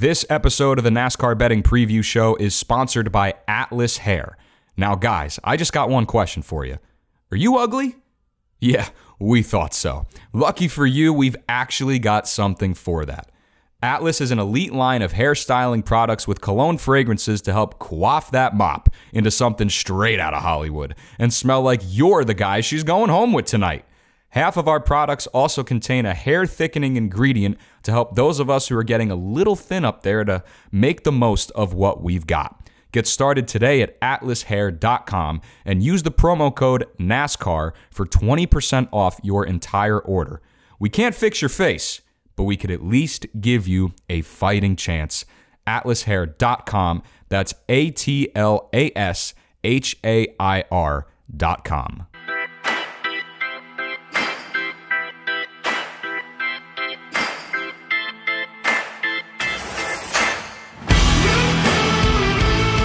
This episode of the NASCAR Betting Preview Show is sponsored by Atlas Hair. Now, guys, I just got one question for you. Are you ugly? Yeah, we thought so. Lucky for you, we've actually got something for that. Atlas is an elite line of hairstyling products with cologne fragrances to help quaff that mop into something straight out of Hollywood and smell like you're the guy she's going home with tonight. Half of our products also contain a hair thickening ingredient to help those of us who are getting a little thin up there to make the most of what we've got. Get started today at atlashair.com and use the promo code NASCAR for 20% off your entire order. We can't fix your face, but we could at least give you a fighting chance. atlashair.com. That's A T L A S H A I R.com.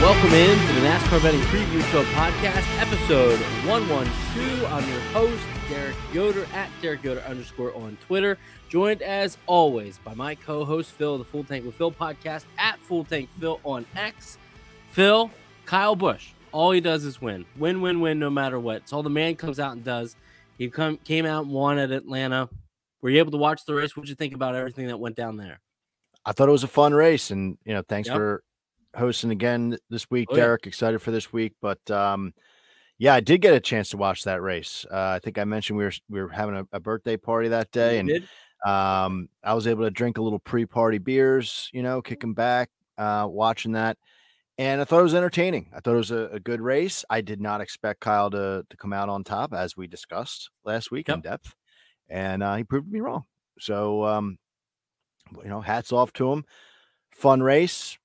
Welcome in to the NASCAR Betting Preview Show podcast, episode 112. I'm your host, Derek Yoder, at Derek Yoder underscore on Twitter. Joined as always by my co host, Phil, the Full Tank with Phil podcast, at Full Tank Phil on X. Phil, Kyle Busch, all he does is win. Win, win, win, no matter what. It's all the man comes out and does. He come came out and won at Atlanta. Were you able to watch the race? What'd you think about everything that went down there? I thought it was a fun race, and you know, thanks Yep. for hosting again this week, Oh, yeah. Derek. Excited for this week, but um, yeah, I did get a chance to watch that race. Uh, I think I mentioned we were we were having a, a birthday party that day, You and um, I was able to drink a little pre-party beers, you know, kicking back, uh, watching that, and I thought it was entertaining. I thought it was a, a good race. I did not expect Kyle to to come out on top, as we discussed last week in depth, and uh, he proved me wrong. So, um, you know, hats off to him. Fun race.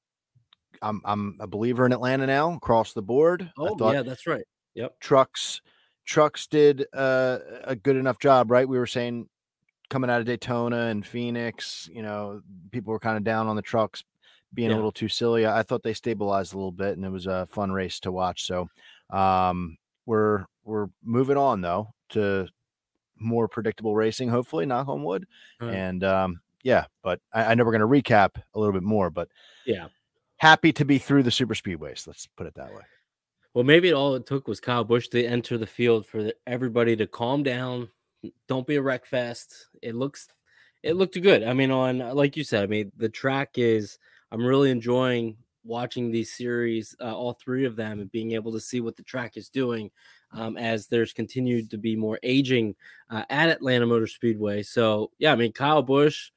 I'm I'm a believer in Atlanta now across the board. Oh, yeah, that's right. Yep. trucks trucks did uh, a good enough job, right? We were saying coming out of Daytona and Phoenix, you know, people were kind of down on the trucks being Yeah. a little too silly. I I thought they stabilized a little bit and it was a fun race to watch. So um we're we're moving on though to more predictable racing, hopefully, knock on wood. Right. And um yeah, but I, I know we're gonna recap a little bit more, but Yeah. Happy to be through the super speedways. Let's put it that way. Well, maybe all it took was Kyle Busch to enter the field for the, everybody to calm down. Don't be a wreck fest. It looks, it looked good. I mean, on like you said, I mean, the track is. I'm really enjoying watching these series, uh, all three of them, and being able to see what the track is doing um, as there's continued to be more aging uh, at Atlanta Motor Speedway. So yeah, I mean, Kyle Busch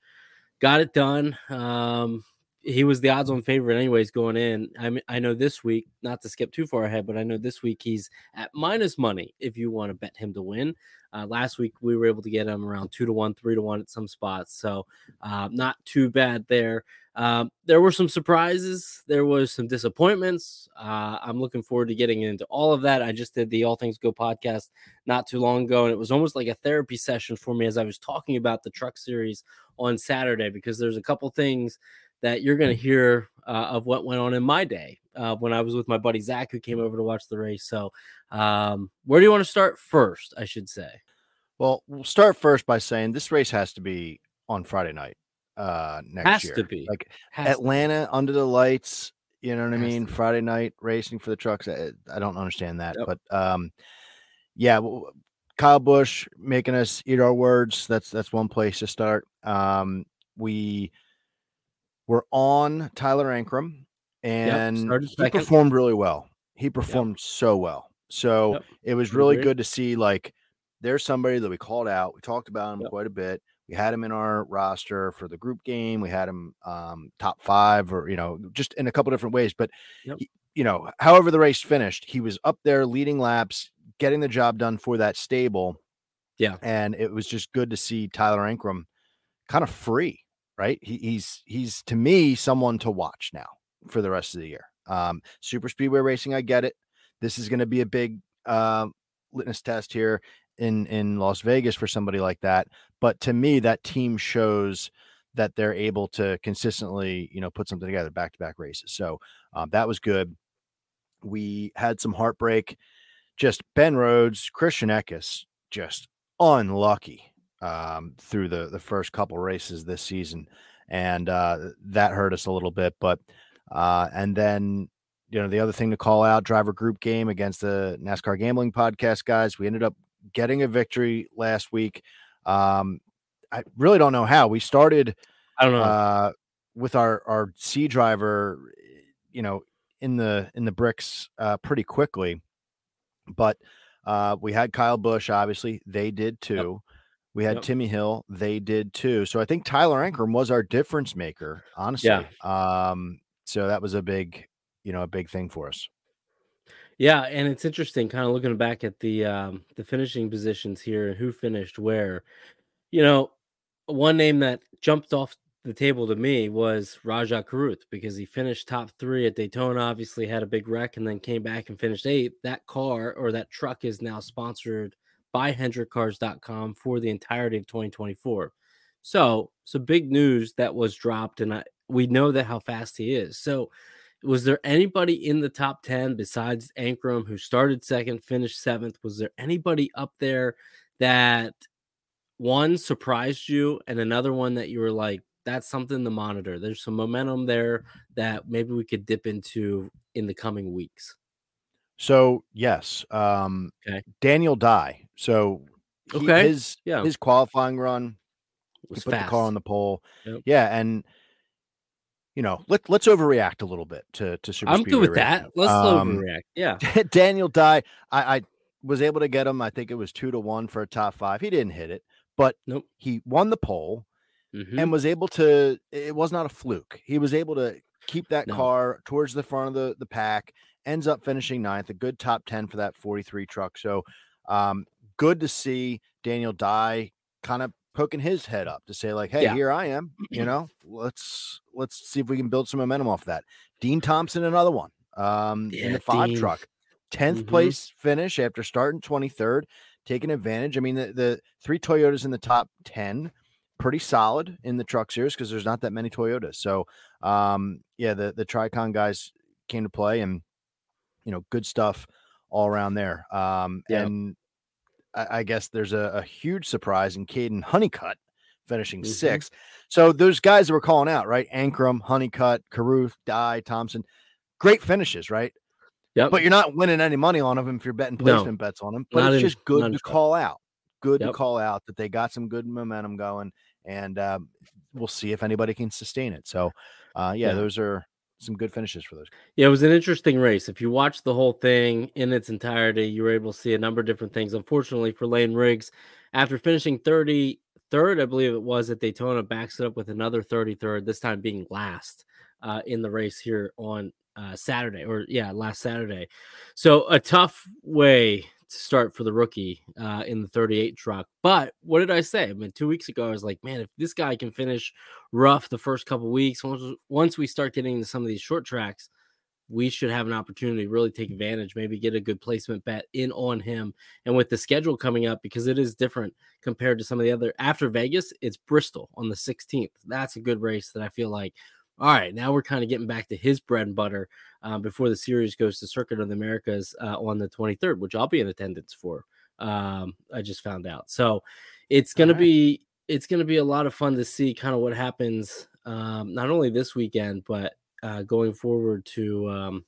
got it done. Um, he was the odds on favorite anyways going in. I mean, I know this week, not to skip too far ahead, but I know this week he's at minus money if you want to bet him to win. Uh, last week we were able to get him around two to one, three to one at some spots, so uh, not too bad there. Um, there were some surprises. There was some disappointments. Uh, I'm looking forward to getting into all of that. I just did the All Things Go podcast not too long ago, and it was almost like a therapy session for me as I was talking about the truck series on Saturday because there's a couple things that you're going to hear uh, of what went on in my day uh, when I was with my buddy Zach, who came over to watch the race. So, um, where do you want to start first? I should say. Well, we'll start first by saying this race has to be on Friday night uh next Has year. to be. Like Has. Atlanta under the lights, you know what I mean? Friday night racing for the trucks. I, I don't understand that, but um yeah, Kyle Busch making us eat our words. That's that's one place to start. Um we were on Tyler Ankrum and started he second. performed really well. He performed so well. So Yep, it was really good to see like there's somebody that we called out. We talked about him Yep. quite a bit. We had him in our roster for the group game. We had him um, top five, or you know, just in a couple different ways. But Yep. he- you know, however the race finished, he was up there leading laps, getting the job done for that stable. Yeah. and it was just good to see Tyler Ankrum kind of free. Right, he, he's he's to me someone to watch now for the rest of the year. Um, super speedway racing, I get it. This is going to be a big uh, litmus test here in in Las Vegas for somebody like that. But to me, that team shows that they're able to consistently, you know, put something together back to back races. So um, that was good. We had some heartbreak. Just Ben Rhodes, Christian Eckes, just unlucky um, through the the first couple races this season. and uh, that hurt us a little bit. But uh, and then you know the other thing to call out driver group game against the NASCAR gambling podcast guys. We ended up getting a victory last week. Um, I really don't know how we started. I don't know. Uh, with our our C driver, you know, in the in the bricks uh, pretty quickly, but uh, we had Kyle Busch. Obviously, they did too. We had yep. Timmy Hill. They did too. So I think Tyler Ankrum was our difference maker. Honestly, yeah. Um, so that was a big, you know, a big thing for us. Yeah, and it's interesting, kind of looking back at the um, the finishing positions here and who finished where. You know, one name that jumped off the table to me was Rajah Caruth because he finished top three at Daytona. Obviously, had a big wreck and then came back and finished eighth. That car or that truck is now sponsored by HendrickCars.com for the entirety of 2024. So, some big news that was dropped, and I, we know that how fast he is. So, was there anybody in the top 10 besides Ankrum who started second, finished seventh? Was there anybody up there that one surprised you and another one that you were like, that's something to monitor. There's some momentum there that maybe we could dip into in the coming weeks. So yes, um, okay. Daniel Dye. So he, okay, his yeah. his qualifying run, he put fast. the car on the pole. Yep. Yeah, and you know, let let's overreact a little bit to to Super. I'm good with that. Let's um, overreact. Yeah, Daniel Dye. I, I was able to get him. I think it was two to one for a top five. He didn't hit it, but nope. he won the pole mm-hmm. and was able to. It was not a fluke. He was able to keep that no. car towards the front of the the pack. Ends up finishing ninth, a good top ten for that 43 truck. So, um, good to see Daniel Dye kind of poking his head up to say like, "Hey, yeah. here I am." You know, let's let's see if we can build some momentum off of that. Dean Thompson, another one um, yeah, in the five Dean. truck, 10th mm-hmm. place finish after starting 23rd, taking advantage. I mean, the, the three Toyotas in the top 10 pretty solid in the truck series because there's not that many Toyotas. So, um, yeah, the the Tricon guys came to play, and you know, good stuff all around there. Um, yeah. and I, I, guess there's a, a, huge surprise in Kaden Honeycutt finishing mm-hmm. sixth. So those guys that were calling out, right? Ankrum, Honeycutt, Caruth, Dye, Thompson, great finishes, right? Yep. But you're not winning any money on them if you're betting placement no, bets on them. But it's in, just good to call out. Good yep. to call out that they got some good momentum going and um, we'll see if anybody can sustain it. So, uh, yeah, yeah, those are some good finishes for those. Yeah, it was an interesting race. If you watch the whole thing in its entirety, you were able to see a number of different things. Unfortunately for Layne Riggs, after finishing 33rd, I believe it was at Daytona, backs it up with another 33rd, this time being last uh, in the race here on uh, Saturday, or yeah, last Saturday. So a tough way start for the rookie uh, in the 38 truck. But what did I say? I mean, two weeks ago, I was like, man, if this guy can finish rough the first couple weeks, once, once we start getting into some of these short tracks, we should have an opportunity to really take advantage, maybe get a good placement bet in on him. And with the schedule coming up, because it is different compared to some of the other after Vegas, it's Bristol on the 16th. That's a good race that I feel like all right, now we're kind of getting back to his bread and butter um, before the series goes to Circuit of the Americas uh, on the 23rd, which I'll be in attendance for. Um, I just found out, so it's gonna right. be it's gonna be a lot of fun to see kind of what happens um, not only this weekend but uh, going forward to um,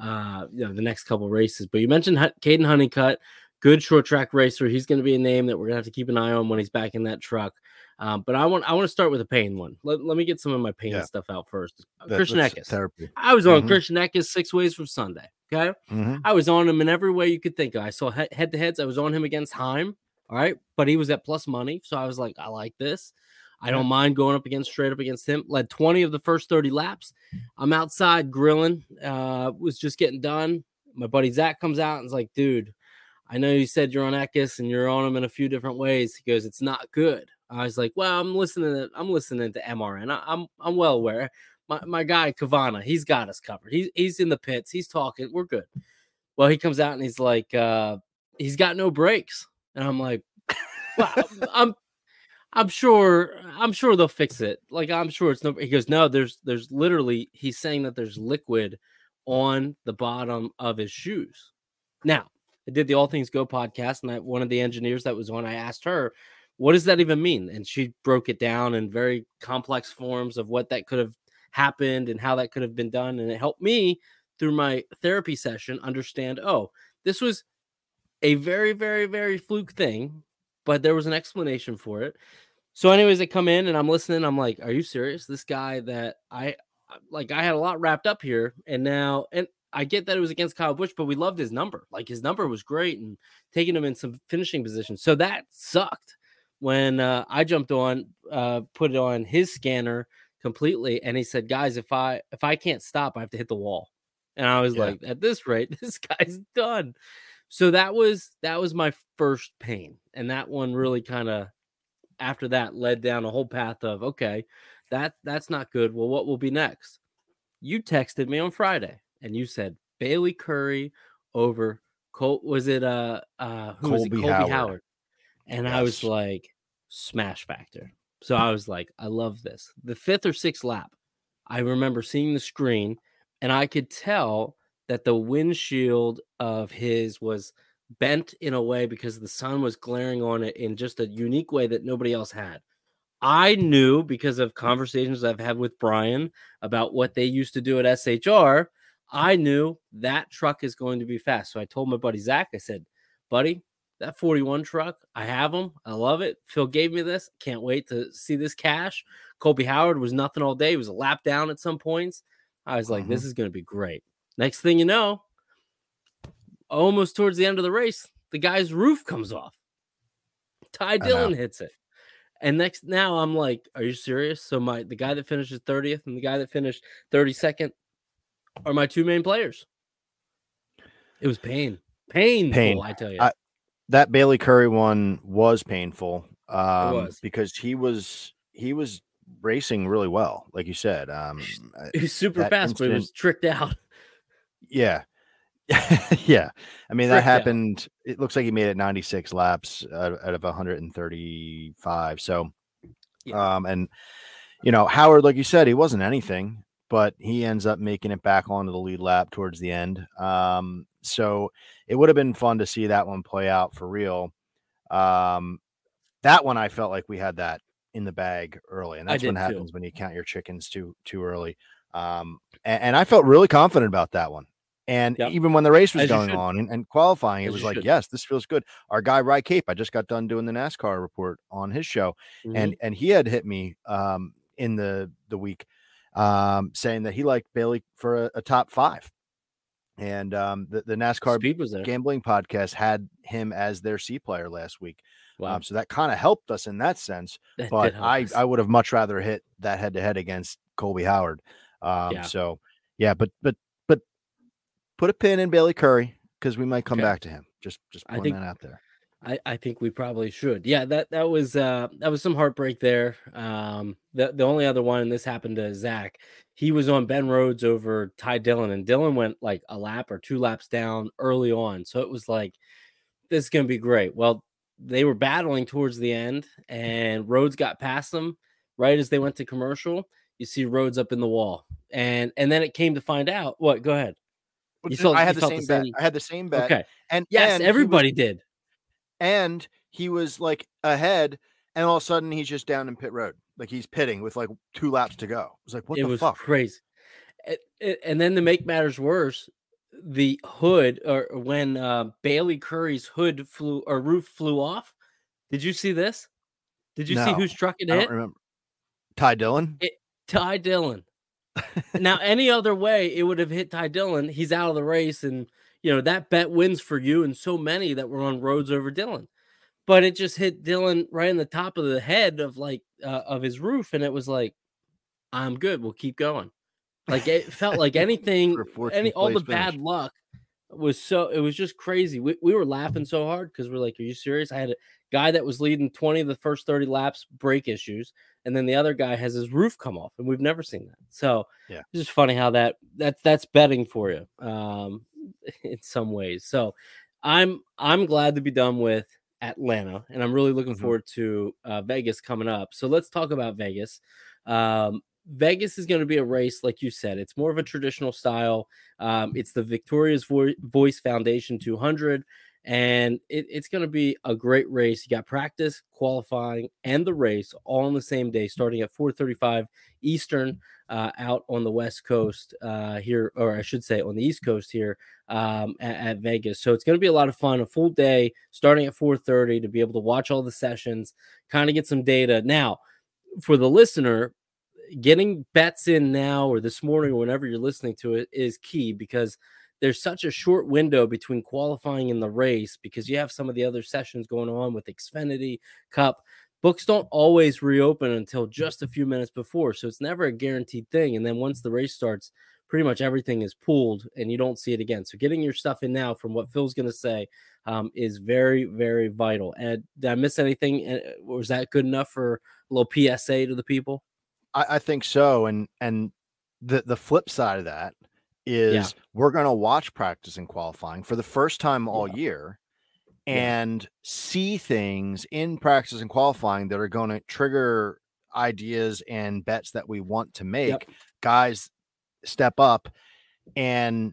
uh, you know the next couple races. But you mentioned H- Kaden Honeycutt, good short track racer. He's going to be a name that we're going to have to keep an eye on when he's back in that truck. Um, but I want I want to start with a pain one. Let, let me get some of my pain yeah. stuff out first. That, Christian Eckes. Therapy. I was on mm-hmm. Christian Eckes six ways from Sunday. Okay. Mm-hmm. I was on him in every way you could think of. I saw head to heads. I was on him against Heim. All right. But he was at plus money. So I was like, I like this. I don't mind going up against straight up against him. Led 20 of the first 30 laps. I'm outside grilling. Uh, was just getting done. My buddy Zach comes out and is like, dude, I know you said you're on Eckes and you're on him in a few different ways. He goes, it's not good. I was like, well, I'm listening to I'm listening to MRN. I, am I'm, I'm well aware. My my guy Kavana, he's got us covered. He's he's in the pits. He's talking. We're good. Well, he comes out and he's like, uh, he's got no brakes, and I'm like, well, I'm I'm sure I'm sure they'll fix it. Like I'm sure it's no. He goes, no. There's there's literally he's saying that there's liquid on the bottom of his shoes. Now I did the All Things Go podcast, and I, one of the engineers that was on, I asked her, what does that even mean? And she broke it down in very complex forms of what that could have happened and how that could have been done. And it helped me through my therapy session understand oh, this was a very, very, very fluke thing, but there was an explanation for it. So, anyways, I come in and I'm listening. I'm like, are you serious? This guy that I like, I had a lot wrapped up here, and now, and I get that it was against Kyle Busch, but we loved his number. Like his number was great and taking him in some finishing positions. So that sucked when uh, I jumped on, uh, put it on his scanner completely, and he said, "Guys, if I if I can't stop, I have to hit the wall." And I was yeah. like, "At this rate, this guy's done." So that was that was my first pain, and that one really kind of after that led down a whole path of okay, that that's not good. Well, what will be next? You texted me on Friday, and you said Bayley Currey over Colt. Was it uh uh who Colby was it? Colby Howard. Howard. And yes. I was like, smash factor. So I was like, I love this. The fifth or sixth lap, I remember seeing the screen and I could tell that the windshield of his was bent in a way because the sun was glaring on it in just a unique way that nobody else had. I knew because of conversations I've had with Brian about what they used to do at SHR. I knew that truck is going to be fast. So I told my buddy Zach, I said, buddy, that 41 truck, I have them. I love it. Phil gave me this. Can't wait to see this cash. Colby Howard was nothing all day. He was a lap down at some points. I was like, mm-hmm. this is going to be great. Next thing you know, almost towards the end of the race, the guy's roof comes off. Ty Dillon hits it. And next now I'm like, are you serious? So my the guy that finishes 30th and the guy that finished 32nd are my two main players. It was pain. Painful, pain. I tell you. I, that Bayley Currey one was painful um, was. because he was he was racing really well, like you said. Um, he was super fast, incident, but he was tricked out. Yeah, yeah. I mean, tricked that happened. Out. It looks like he made it 96 laps out, out of 135. So, yeah. um, and you know, Howard, like you said, he wasn't anything, but he ends up making it back onto the lead lap towards the end. Um, so it would have been fun to see that one play out for real. Um, that one I felt like we had that in the bag early, and that's what happens too. when you count your chickens too too early. Um, and, and, I felt really confident about that one. And yep. even when the race was As going on and, and, qualifying, As it was like, should. yes, this feels good. Our guy Rye Cape, I just got done doing the NASCAR report on his show, mm-hmm. and and he had hit me um, in the the week um, saying that he liked Bayley for a, a top five. And um, the, the NASCAR gambling podcast had him as their C player last week. Wow. Um, so that kind of helped us in that sense. That but I, us. I would have much rather hit that head to head against Colby Howard. Um, yeah. So yeah, but but but put a pin in Bayley Currey because we might come okay. back to him. Just just putting think, that out there. I, I think we probably should. Yeah, that that was uh that was some heartbreak there. Um the the only other one, and this happened to Zach, he was on Ben Rhodes over Ty Dillon, and Dillon went like a lap or two laps down early on. So it was like this is gonna be great. Well, they were battling towards the end, and Rhodes got past them right as they went to commercial. You see Rhodes up in the wall. And and then it came to find out what go ahead. You saw, I had the same, the same bet. I had the same bet. Okay. And yes, and everybody was, did and he was like ahead, and all of a sudden he's just down in pit road, like he's pitting with like two laps to go. It was like, what it the was fuck? Crazy. And then to make matters worse, the hood or when uh, Bayley Currey's hood flew or roof flew off. Did you see this? Did you no, see whose truck it hit? remember. Ty Dillon. It, Ty Dillon. now, any other way, it would have hit Ty Dillon. He's out of the race, and you know, that bet wins for you and so many that were on Rhodes over Dillon. But it just hit Dillon right in the top of the head of like uh, of his roof, and it was like, I'm good. We'll keep going. Like it felt like anything, any all the finish. bad luck was so it was just crazy. We, we were laughing so hard because we're like, Are you serious? I had a guy that was leading 20 of the first 30 laps, brake issues, and then the other guy has his roof come off, and we've never seen that. So yeah, it's just funny how that that's that's betting for you. Um, in some ways. So I'm I'm glad to be done with Atlanta, and I'm really looking mm-hmm. forward to uh, Vegas coming up. So let's talk about Vegas. Um, Vegas is going to be a race, like you said. It's more of a traditional style. Um, it's the Victoria's Vo- Voice Foundation 200, and it, it's going to be a great race. You got practice, qualifying, and the race all on the same day, starting at 4:35 Eastern, uh, out on the West Coast uh, here, or I should say on the East Coast here um, at, at Vegas. So it's going to be a lot of fun. A full day starting at 4:30 to be able to watch all the sessions, kind of get some data. Now, for the listener, getting bets in now or this morning or whenever you're listening to it is key because there's such a short window between qualifying and the race because you have some of the other sessions going on with Xfinity Cup. Books don't always reopen until just a few minutes before, so it's never a guaranteed thing. And then once the race starts, pretty much everything is pooled and you don't see it again. So getting your stuff in now, from what Phil's going to say, um, is very, very vital. And did I miss anything? Uh, was that good enough for a little PSA to the people? I, I think so. And and the the flip side of that is yeah. we're going to watch practice and qualifying for the first time all yeah. year and yeah. see things in practice and qualifying that are going to trigger ideas and bets that we want to make. Yep. Guys step up and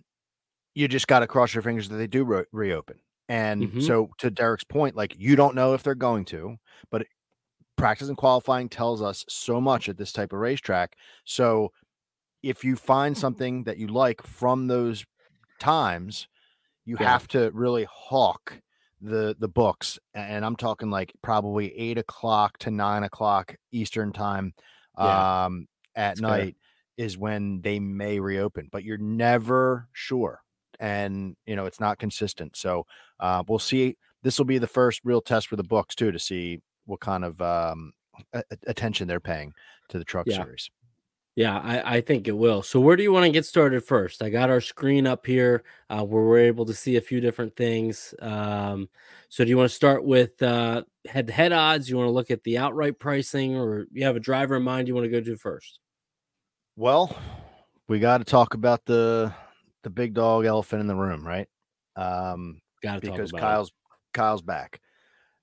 you just got to cross your fingers that they do re- reopen. And mm-hmm. so to Derek's point, like you don't know if they're going to, but practice and qualifying tells us so much at this type of racetrack. So if you find something that you like from those times, you yeah. have to really hawk the the books. And I'm talking like probably eight o'clock to nine o'clock Eastern time yeah. um, at That's night fair. is when they may reopen, but you're never sure. And you know it's not consistent, so uh, we'll see. This will be the first real test for the books too to see what kind of um, a- attention they're paying to the truck yeah. series. Yeah, I, I, think it will. So, where do you want to get started first? I got our screen up here uh, where we're able to see a few different things. Um, so, do you want to start with head to head odds? You want to look at the outright pricing, or you have a driver in mind you want to go to first? Well, we got to talk about the the big dog elephant in the room, right? Um, got to because Kyle's it. Kyle's back,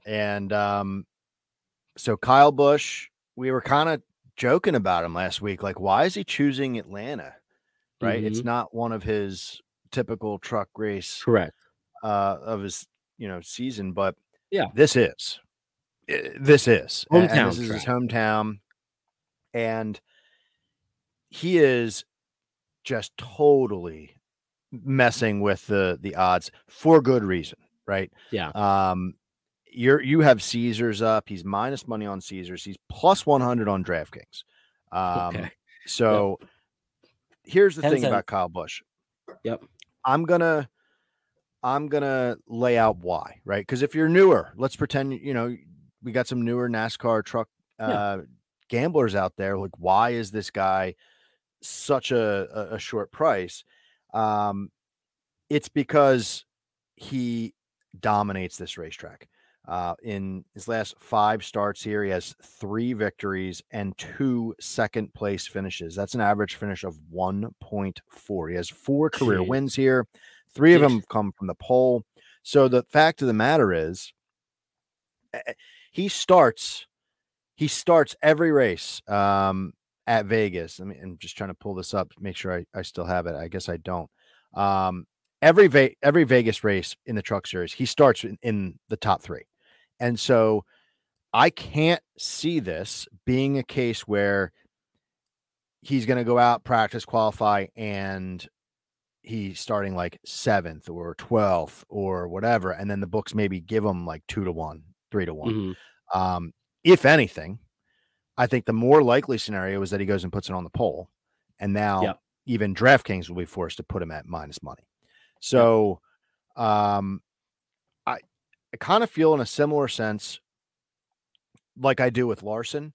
and um, so Kyle Busch, we were kind of joking about him last week. Like, why is he choosing Atlanta? Right? Mm-hmm. It's not one of his typical truck race correct uh of his you know season, but yeah, this is this is hometown. And this is his hometown, and he is just totally messing with the the odds for good reason, right? Yeah. Um, you're you have Caesars up. He's minus money on Caesars. He's plus 100 on DraftKings. Um, okay. So yep. here's the thing about Kyle Busch. Yep. I'm gonna I'm gonna lay out why, right? Because if you're newer, let's pretend you know we got some newer NASCAR truck uh, yeah. gamblers out there. Like, why is this guy such a, a, a short price? Um, it's because he dominates this racetrack. Uh, in his last five starts here, he has three victories and two second place finishes. That's an average finish of 1.4. He has four career Jeez. wins here. Three Jeez. of them come from the pole. So the fact of the matter is, he starts, he starts every race um, at Vegas. I mean, I'm just trying to pull this up, make sure I, I still have it. I guess I don't. Um, every Ve- every Vegas race in the Truck Series, he starts in, in the top three. And so I can't see this being a case where he's going to go out, practice, qualify, and he's starting like seventh or 12th or whatever. And then the books maybe give him like two to one, three to one. Mm-hmm. Um, if anything, I think the more likely scenario is that he goes and puts it on the pole. And now yep. even DraftKings will be forced to put him at minus money. So, um, I kind of feel in a similar sense like I do with Larson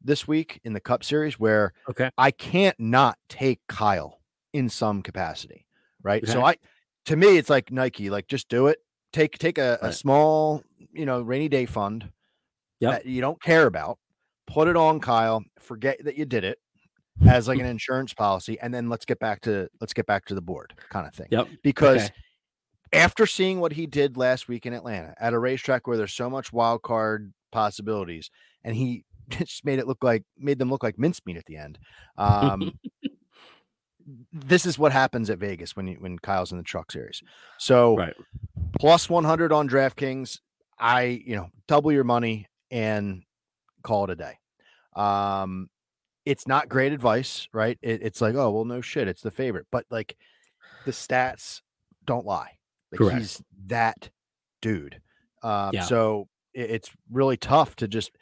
this week in the Cup Series, where okay, I can't not take Kyle in some capacity, right? Okay. So I, to me, it's like Nike, like just do it. Take take a, right. a small, you know, rainy day fund yep. that you don't care about, put it on Kyle, forget that you did it as like an insurance policy, and then let's get back to let's get back to the board kind of thing. Yep. Because okay after seeing what he did last week in Atlanta at a racetrack where there's so much wild card possibilities, and he just made it look like made them look like mincemeat at the end. Um, this is what happens at Vegas when you when Kyle's in the Truck Series. So, right. plus 100 on DraftKings. I, you know, double your money and call it a day. Um, it's not great advice, right? It, it's like, oh, well, no shit, it's the favorite. But like the stats don't lie. Like Correct. he's that dude. Um, Yeah. so it, it's really tough to just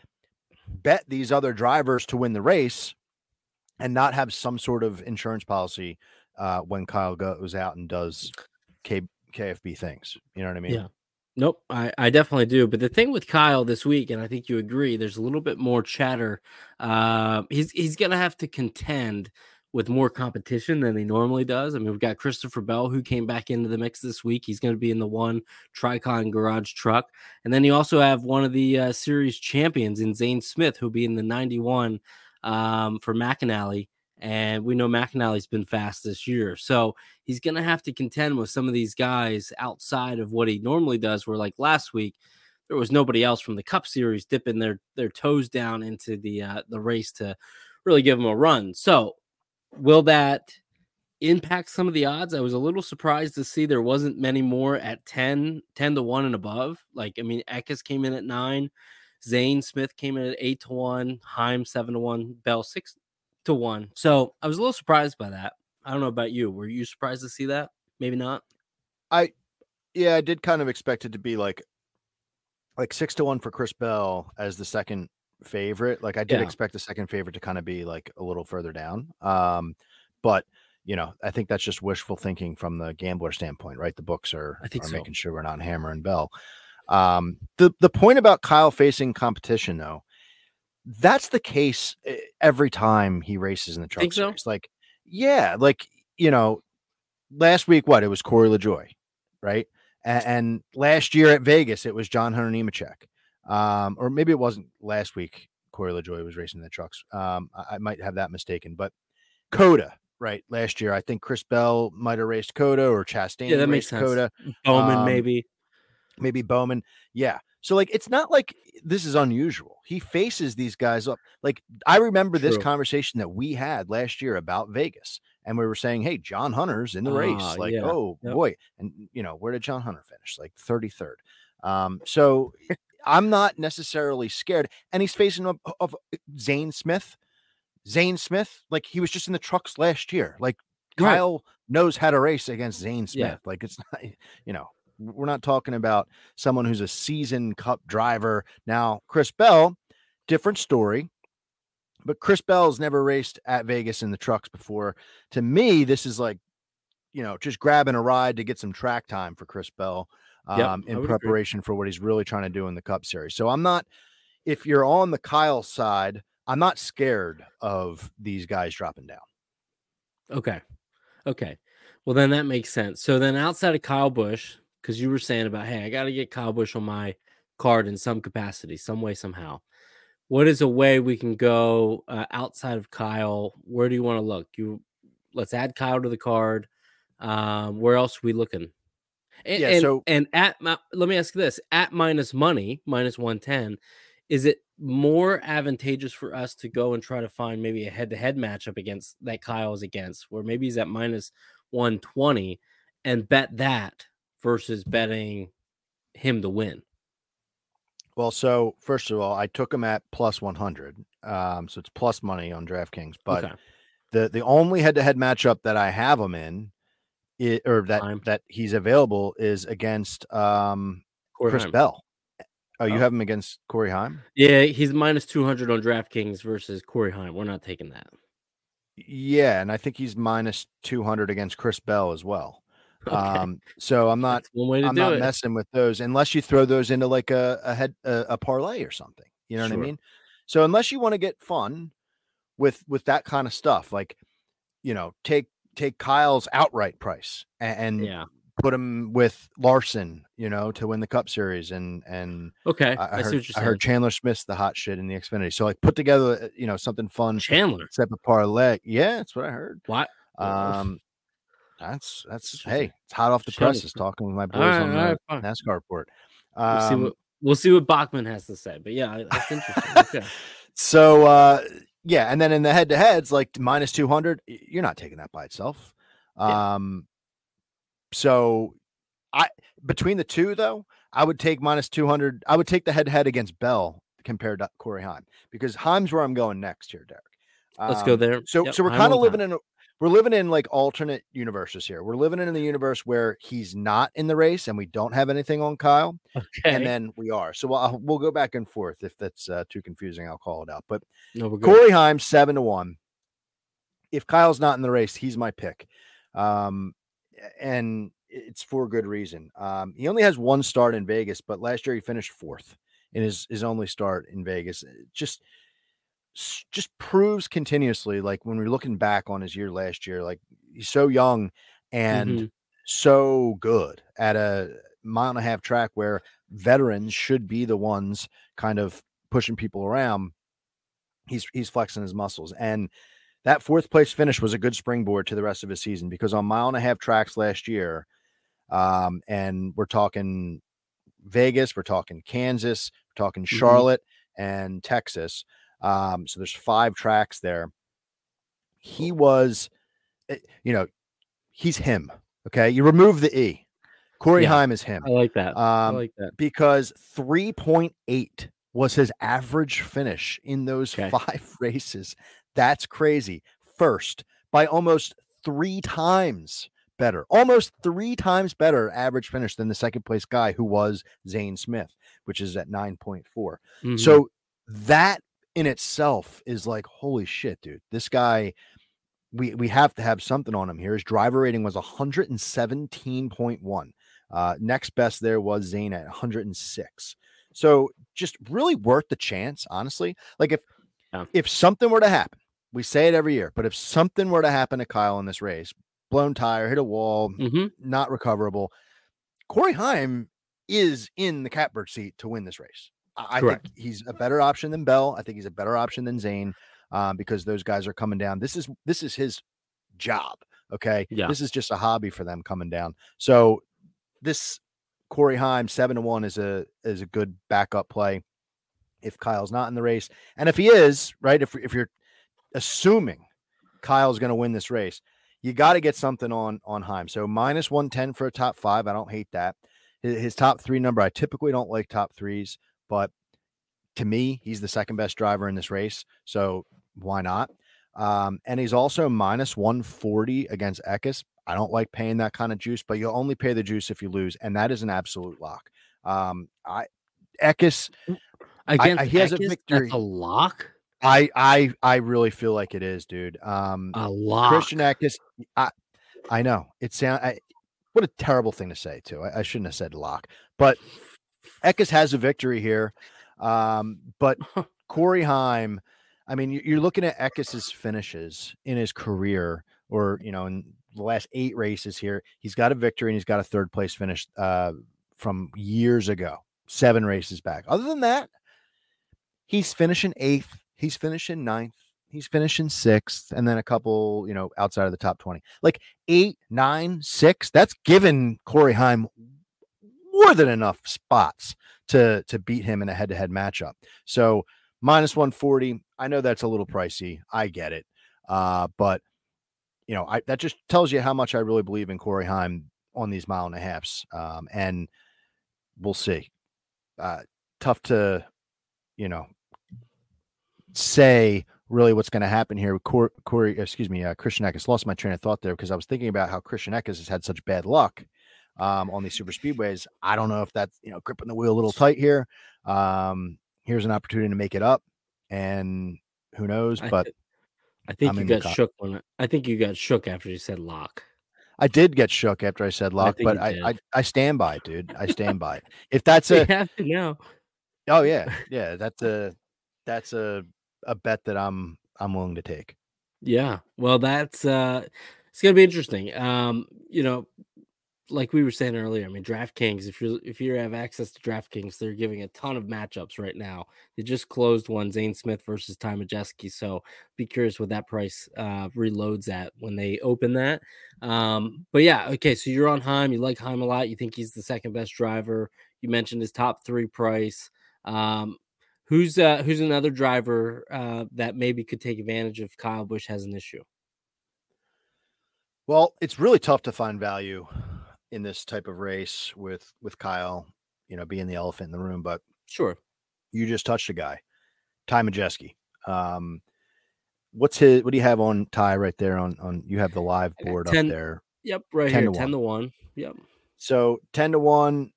bet these other drivers to win the race and not have some sort of insurance policy uh, when Kyle goes out and does K- KFB things. You know what I mean? Yeah. Nope, I, I definitely do. But the thing with Kyle this week, and I think you agree, there's a little bit more chatter. Uh, he's he's gonna have to contend with more competition than he normally does. I mean, we've got Christopher Bell who came back into the mix this week. He's going to be in the one Tricon Garage truck, and then you also have one of the uh, series champions in Zane Smith who'll be in the 91 um, for McAnally. And we know McAnally's been fast this year. So he's going to have to contend with some of these guys outside of what he normally does. Where, like last week, there was nobody else from the Cup Series dipping their, their toes down into the, uh, the race to really give him a run. So, will that impact some of the odds? I was a little surprised to see there wasn't many more at 10, 10 to 1 and above. Like, I mean, Eckes came in at 9. Zane Smith came in at 8 to 1. Heim 7 to 1. Bell 6 to 1. So I was a little surprised by that. I don't know about you. Were you surprised to see that? Maybe not. I yeah, I did kind of expect it to be like like six to one for Chris Bell as the second favorite. Like I did Yeah. expect the second favorite to kind of be like a little further down. Um, but you know, I think that's just wishful thinking from the gambler standpoint, right? The books are, I think are so. making sure we're not hammering Bell. Um, the the point about Kyle facing competition though, that's the case eh, every time he races in the truck Think so? series. Like, yeah, like you know, last week what it was Corey LaJoie, right? And, and last year at Vegas it was John Hunter Nemechek, um, or maybe it wasn't last week. Corey LaJoie was racing the trucks. Um, I, I might have that mistaken, but Coda, right? Last year, I think Chris Bell might have raced Coda or Chastain. Yeah, that makes sense. Coda Bowman, Um, maybe. maybe Bowman. Yeah. So like it's not like this is unusual. He faces these guys up. Like I remember this conversation that we had last year about Vegas. And we were saying, hey, John Hunter's in the race. Ah, Like, yeah. oh Yep. boy. And you know, where did John Hunter finish? Like 33rd. Um, so I'm not necessarily scared. And he's facing up of uh, Zane Smith. Zane Smith, like he was just in the trucks last year. Like Right. Kyle knows how to race against Zane Smith. Yeah. Like it's not, you know, we're not talking about someone who's a seasoned cup driver. Now, Chris Bell, different story, but Chris Bell's never raced at Vegas in the trucks before. To me, this is like, you know, just grabbing a ride to get some track time for Chris Bell um, I in would agree. preparation for what he's really trying to do in the Cup Series. So I'm not, if you're on the Kyle side, I'm not scared of these guys dropping down. Okay. Okay. Well, then that makes sense. So then outside of Kyle Busch, because you were saying about, hey, I got to get Kyle Busch on my card in some capacity, some way, somehow. What is a way we can go uh, outside of Kyle? Where do you want to look? You let's add Kyle to the card. Um, where else are we looking? And, Yeah, and, so- and at my, let me ask this: at minus money, minus one ten, is it more advantageous for us to go and try to find maybe a head-to-head matchup against that Kyle is against, where maybe he's at minus 120 and bet that versus betting him to win? Well, so first of all, I took him at plus 100. Um, so it's plus money on DraftKings. But okay. the the only head to head matchup that I have him in, i- or that Time. that he's available is against um, Corey Chris Heim. Bell. Oh, you Oh. have him against Corey Heim? Yeah, he's minus 200 on DraftKings versus Corey Heim. We're not taking that. Yeah, and I think he's minus 200 against Chris Bell as well. Okay. Um, so I'm not one way to I'm not it. messing with those unless you throw those into like a a head a, a parlay or something. You know what I mean? So unless you want to get fun with with that kind of stuff, like you know, take take Kyle's outright price and, and yeah. put him with Larson, you know, to win the Cup Series, and and Okay. I, I I, see heard, what you're I heard Chandler Smith's the hot shit in the Xfinity. So like put together, uh, you know, something fun, Chandler. type of parlay. Yeah, that's what I heard. What? Um, that's that's hey, it's hot off the Chandler presses. Talking with my boys right, on the right. NASCAR report. We'll see Um, what we'll see what Bachmann has to say. But yeah, that's interesting. okay. so uh, yeah, and then in the head to heads, like minus two hundred, you're not taking that by itself. Yeah. Um, so I between the two though, I would take minus 200. I would take the head to head against Bell compared to Corey Heim because Heim's where I'm going next here, Derek. Let's go Um, there. So Yep, so we're kind of living in a we're living in like alternate universes here. We're living in the universe where he's not in the race and we don't have anything on Kyle, Okay. and then we are. So we'll, we'll go back and forth. If that's uh, too confusing, I'll call it out. But no. Corey Heim seven to one. If Kyle's not in the race, he's my pick, um, and it's for good reason. Um, he only has one start in Vegas, but last year he finished fourth in his his only start in Vegas. Just just proves continuously, like when we're looking back on his year last year, like he's so young and Mhm. so good at a mile and a half track where veterans should be the ones kind of pushing people around. He's he's flexing his muscles. And that fourth place finish was a good springboard to the rest of his season because on mile and a half tracks last year, um, and we're talking Vegas, we're talking Kansas, we're talking Charlotte and Texas. Um, so there's five tracks there. He was, eh, you know, he's him. Okay. You remove the E. Corey Yeah. Heim is him. I like that. I Um, like that. because 3.8 was his average finish in those Okay. five races. That's crazy. First, by almost three times better, almost three times better average finish than the second place guy who was Zane Smith, which is at 9.4. Mhm. So that in itself is like, holy shit, dude. This guy, we we have to have something on him here. His driver rating was 117.1. Uh, next best there was Zane at 106. So just really worth the chance, honestly. Like if Yeah. if something were to happen, we say it every year, but if something were to happen to Kyle in this race, blown tire, hit a wall, mm-hmm. not recoverable, Corey Heim is in the catbird seat to win this race. I, I think he's a better option than Bell. I think he's a better option than Zane um, because those guys are coming down. This is this is his job. Okay. Yeah. This is just a hobby for them coming down. So this Corey Heim seven to one is a is a good backup play if Kyle's not in the race. And if he is, right, if if you're assuming Kyle's going to win this race, you got to get something on on Heim. So minus 110 for a top 5, I don't hate that. His, his top 3 number, I typically don't like top 3s, but to me, he's the second best driver in this race. So why not? Um, and he's also minus 140 against Eckes. I don't like paying that kind of juice, but you'll only pay the juice if you lose, and that is an absolute lock. Um, I Eckes, Against I- he has a victory. That's a lock. I I I really feel like it is, dude. Um, A lock. Christian Eckes, I I know it sound I, what a terrible thing to say too. I, I shouldn't have said lock, but Eckes has a victory here. Um, but Corey Heim, I mean, you- you're looking at Eckes's finishes in his career, or you know, in the last eight races here, he's got a victory and he's got a third place finish uh, from years ago, seven races back. Other than that, he's finishing eighth, he's finishing ninth, he's finishing sixth, and then a couple, you know, outside of the top 20. Like eight, nine, six, that's given Corey Heim more than enough spots to to beat him in a head-to-head matchup. So minus 140. I know that's a little pricey. I get it. Uh, but you know, I that just tells you how much I really believe in Corey Heim on these mile and a halves. Um, and we'll see. Uh, tough to, you know, say really what's going to happen here with Corey, excuse me, uh, Christian Eckes. Lost my train of thought there because I was thinking about how Christian Eckes has had such bad luck um, on these super speedways. I don't know if that's you know gripping the wheel a little tight here. Um, here's an opportunity to make it up, and who knows? I But I think I'm you got shook when I think you got shook after you said lock. I did get shook after I said lock, think but I. I I stand by it, dude. I stand by it. If that's a have to know. oh yeah yeah that's a that's a a bet that I'm I'm willing to take. Yeah. Well, that's uh it's gonna be interesting. Um, you know, like we were saying earlier, I mean, DraftKings, if you if you have access to DraftKings, they're giving a ton of matchups right now. They just closed one, Zane Smith versus Ty Majeski. So be curious what that price uh reloads at when they open that. Um, but yeah, okay, so you're on Heim, you like Heim a lot, you think he's the second best driver. You mentioned his top three price. Um, who's uh who's another driver uh that maybe could take advantage if Kyle Busch has an issue? Well, it's really tough to find value in this type of race with with Kyle, you know, being the elephant in the room, but Sure. you just touched a guy, Ty Majeski. Um, what's his? What do you have on Ty right there? On on you have the live board 10 up there. Yep. Right 10 here. to 10 to 1. Yep. So ten to one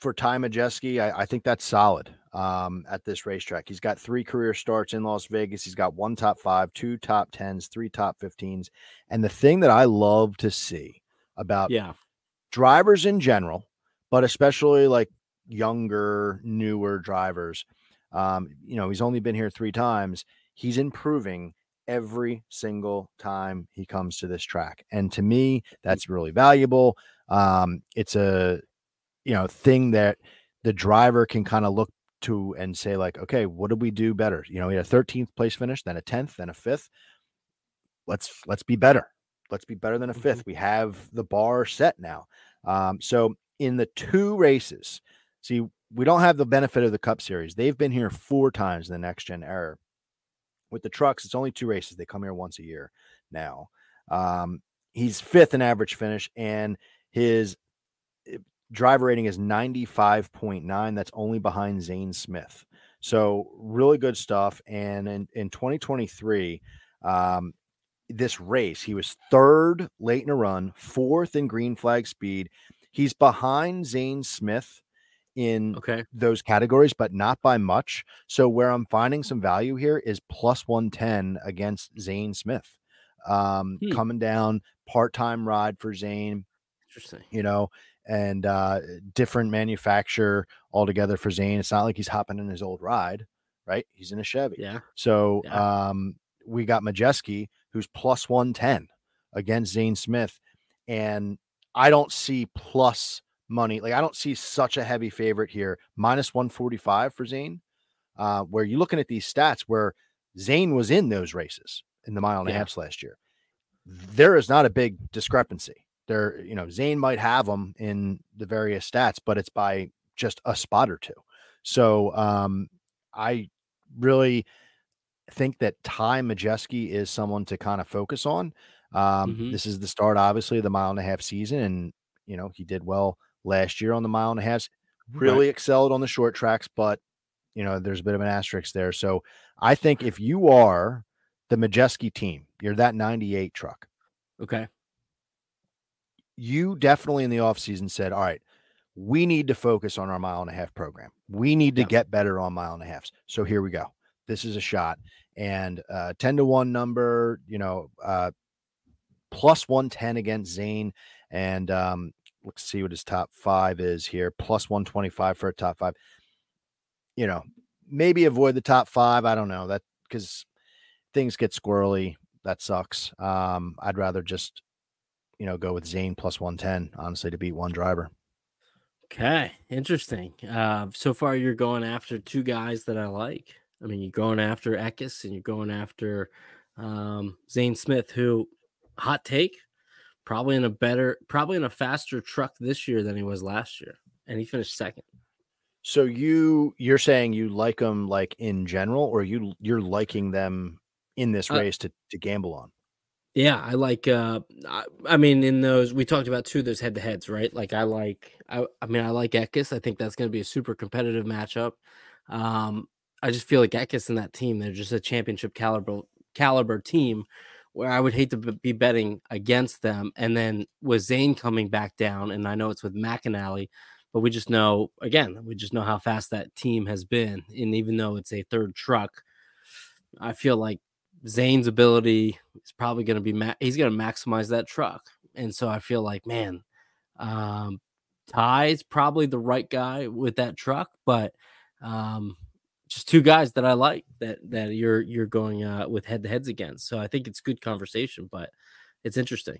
for Ty Majeski. I, I think that's solid um, at this racetrack. He's got three career starts in Las Vegas. He's got one top five, two top tens, three top 15s. And the thing that I love to see about Yeah. drivers in general, but especially like younger, newer drivers. Um, you know, he's only been here three times. He's improving every single time he comes to this track. And to me, that's really valuable. Um, it's a you know thing that the driver can kind of look to and say, like, okay, what did we do better? You know, we had a 13th place finish, then a 10th, then a fifth. Let's let's be better. Let's be better than a 5th We have the bar set now. Um, so in the two races, see, we don't have the benefit of the Cup Series. They've been here four times in the next gen era. With the trucks, it's only two races. They come here once a year now. Um, he's fifth in average finish, and his eh, driver rating is 95.9. That's only behind Zane Smith. So really good stuff. And in, in 2023, um, this race, he was third late in a run, fourth in green flag speed. He's behind Zane Smith in Okay. those categories, but not by much. So where I'm finding some value here is plus 110 against Zane Smith. Um, Hmm. coming down part-time ride for Zane, Interesting. you know, and uh different manufacturer altogether for Zane. It's not like he's hopping in his old ride, right? He's in a Chevy. Yeah. So Yeah. um we got Majeski who's plus 110 against Zane Smith. And I don't see plus money. Like I don't see such a heavy favorite here. Minus 145 for Zane. Uh, where you're looking at these stats where Zane was in those races in the mile and a Yeah. half last year. There is not a big discrepancy. There, you know, Zane might have them in the various stats, but it's by just a spot or two. So um I really think that Ty Majeski is someone to kind of focus on. Um, Mhm. This is the start, obviously, of the mile and a half season, and you know he did well last year on the mile and a half. Really excelled on the short tracks, but you know there's a bit of an asterisk there. So I think if you are the Majeski team, you're that 98 truck. Okay. You definitely in the offseason said, all right, we need to focus on our mile and a half program. We need to Yeah. get better on mile and a halves. So here we go. This is a shot. And uh 10 to 1 number, you know, uh plus 110 against Zane. And um, let's see what his top five is here. Plus 125 for a top five. You know, maybe avoid the top five. I don't know that because things get squirrely. That sucks. Um, I'd rather just, you know, go with Zane plus 110, honestly, to beat one driver. Okay. Interesting. Uh, so far, you're going after two guys that I like. I mean, you're going after Eckes and you're going after um, Zane Smith, who, hot take, probably in a better, probably in a faster truck this year than he was last year. And he finished second. So you you're saying you like them like in general, or you you're liking them in this Uh, race to to gamble on? Yeah, I like uh I, I mean in those we talked about two of those head to heads, right? Like I like I I mean I like Eckes. I think that's gonna be a super competitive matchup. Um I just feel like Eckes and that team, they're just a championship caliber caliber team where I would hate to be betting against them. And then with Zane coming back down, and I know it's with McAnally, but we just know again, we just know how fast that team has been. And even though it's a third truck, I feel like Zane's ability is probably going to be ma- he's going to maximize that truck, and so I feel like man, um, Ty's probably the right guy with that truck, but um, just two guys that I like that that you're you're going uh, with head to heads against. So I think it's good conversation, but it's interesting.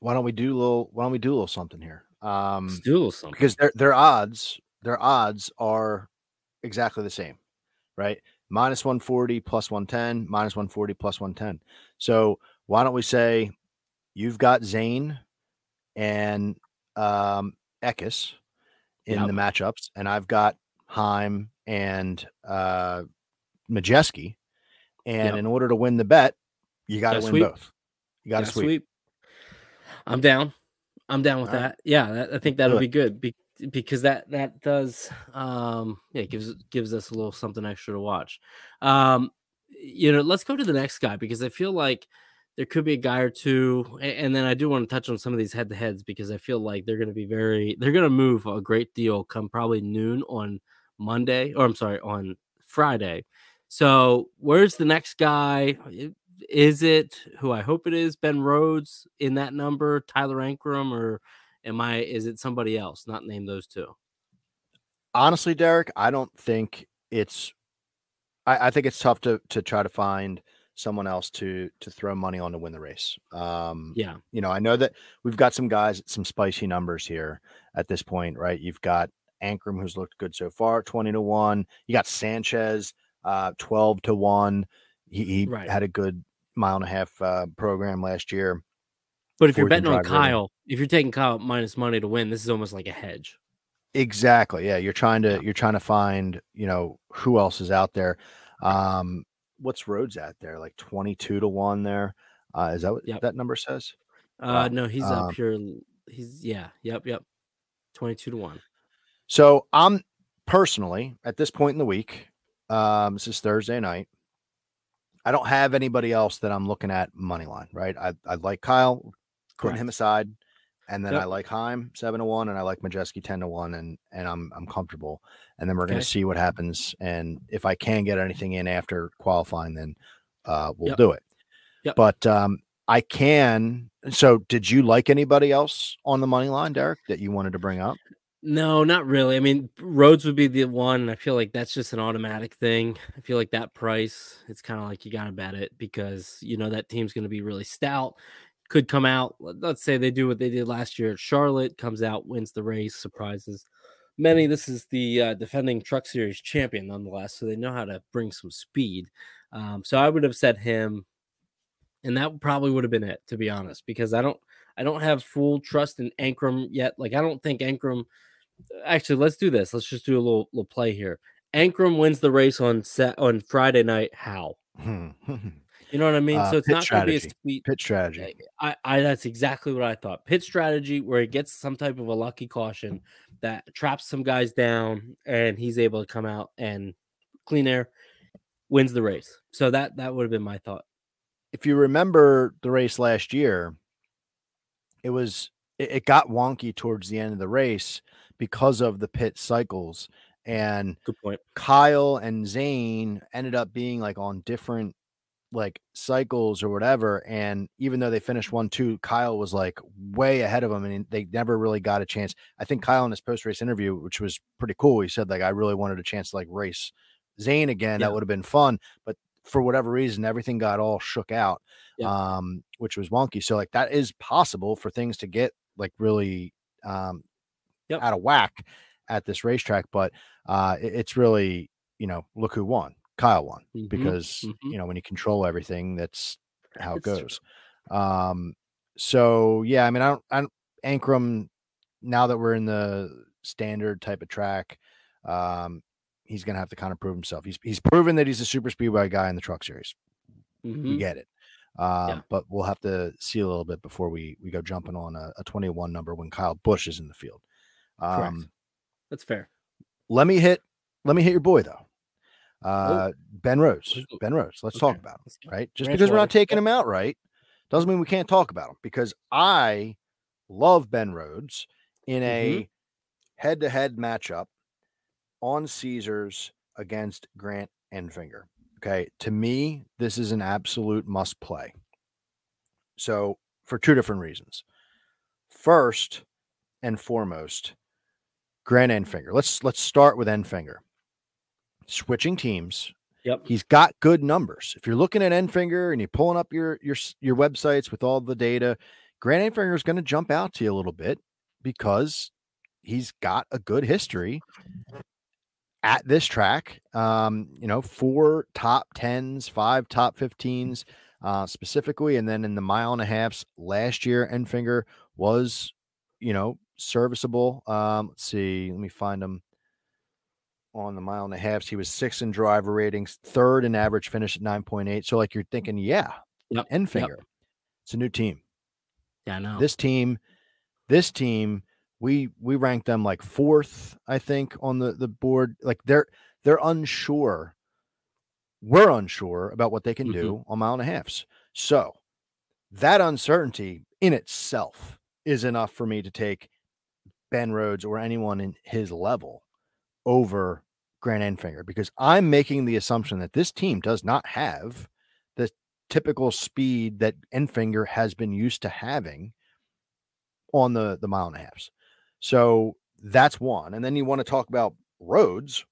Why don't we do a little? Why don't we do a little something here? Um, Let's do a little something. because their their odds their odds are exactly the same, right? Minus 140 plus 110, minus 140 plus 110. So why don't we say you've got Zane and um Eckes in Yep. the matchups, and I've got Heim and uh Majeski. And Yep. in order to win the bet, you got to win sweep. both. You got to Yeah, sweep. I'm down. I'm down with All right. that. Yeah, that, I think that'll be good be, because that that does um yeah gives gives us a little something extra to watch. Um, you know, let's go to the next guy because I feel like there could be a guy or two, and then I do want to touch on some of these head to heads because I feel like they're going to be very they're going to move a great deal come probably noon on Monday or I'm sorry on Friday. So where's the next guy? Is it who I hope it is Ben Rhodes in that number, Tyler Ankrum, or am I is it somebody else? Not name those two. honestly, Derek, I don't think it's. I, I think it's tough to to try to find someone else to to throw money on to win the race. Um, Yeah. you know, I know that we've got some guys some spicy numbers here at this point, right? You've got Ankrum, who's looked good so far, twenty to one. You got Sanchez, uh, twelve to one. He, he Right. had a good mile and a half uh, program last year. But if you're Before you can betting on. Kyle, if you're taking Kyle minus money to win, this is almost like a hedge. Exactly. Yeah, you're trying to Yeah. you're trying to find, you know, who else is out there. Um what's Rhodes at there? Like 22 to 1 there. Uh is that what Yep. that number says? Uh Wow. no, he's Um, up here. He's yeah, yep, yep. 22 to 1. So, I'm personally at this point in the week, um this is Thursday night. I don't have anybody else that I'm looking at money line, right? I I like Kyle, putting him aside. And then Yep. I like Heim seven to one, and I like Majeski ten to one, and and I'm I'm comfortable. And then we're going to see what happens. And if I can get anything in after qualifying, then uh, we'll Yep. do it. Yep. But um, I can. So, did you like anybody else on the money line, Derek, that you wanted to bring up? No, not really. I mean, Rhodes would be the one. I feel like that's just an automatic thing. I feel like that price, it's kind of like you got to bet it because you know that team's going to be really stout. Could come out. let- Let's say they do what they did last year Charlotte, comes out, wins the race, surprises many. This is the uh, defending Truck Series champion, nonetheless, so they know how to bring some speed. Um, so I would have said him, and that probably would have been it, to be honest, because I don't, I don't have full trust in Ankrum yet. Like I don't think Ankrum actually let's do this. Let's just do a little little play here. Ankrum wins the race on set on friday night how? You know what i mean? Uh, so it's not going to be a sweet Pit strategy. I, I that's exactly what i thought. Pit strategy where he gets some type of a lucky caution that traps some guys down and he's able to come out and clean air wins the race. So that that would have been my thought. If you remember the race last year, it was it, it got wonky towards the end of the race because of the pit cycles. And good point Kyle and Zane ended up being like on different like cycles or whatever. And even though they finished one, two, Kyle was like way ahead of them and they never really got a chance. I think Kyle in his post race interview, which was pretty cool, he said, like, I really wanted a chance to like race Zane again. Yeah. That would have been fun. But for whatever reason, everything got all shook out, Yeah. um, which was wonky. So, like, that is possible for things to get like really um, Yep. out of whack at this racetrack. But uh, it- it's really, you know, look who won. Kyle won Mhm, because mhm. you know when you control everything, that's how it That's true. goes. Um, so yeah, I mean, I don't, I don't, Ankrum. Now that we're in the standard type of track, um, he's gonna have to kind of prove himself. He's he's proven that he's a super speedway guy in the truck series. We Mhm. get it. Um, Yeah. but we'll have to see a little bit before we we go jumping on a, a 21 number when Kyle Busch is in the field. Correct. Um, that's fair let me hit let me hit your boy though. Uh, Ben Rhodes. Ben Rhodes. Let's talk about him right? Just Ranch because we're not taking him out right doesn't mean we can't talk about him because I love Ben Rhodes in a head to head matchup on Caesars against Grant Enfinger. Okay. To me, this is an absolute must play. So, for two different reasons. First and foremost, Grant Enfinger. Let's let's start with Enfinger. Switching teams, yep he's got good numbers. If you're looking at Enfinger and you're pulling up your your your websites with all the data, Grant Enfinger is going to jump out to you a little bit because he's got a good history at this track. Um, you know, four top tens, five top 15s uh, specifically, and then in the mile and a halfs last year, Enfinger was, you know, serviceable. Um, let's see, let me find him on the mile and a halfs. He was sixth in driver ratings, third in average finish at 9.8. So, like, you're thinking, yeah, Yep, Enfinger, it's a new team yeah no this team This team, we we ranked them like fourth, I think, on the the board. Like they're they're unsure. We're unsure about what they can Mhm. do on mile and a halfs. So that uncertainty in itself is enough for me to take Ben Rhodes or anyone in his level over Grant Enfinger because I'm making the assumption that this team does not have the typical speed that Enfinger has been used to having on the the mile and a halfs. So that's one. And then you want to talk about Rhodes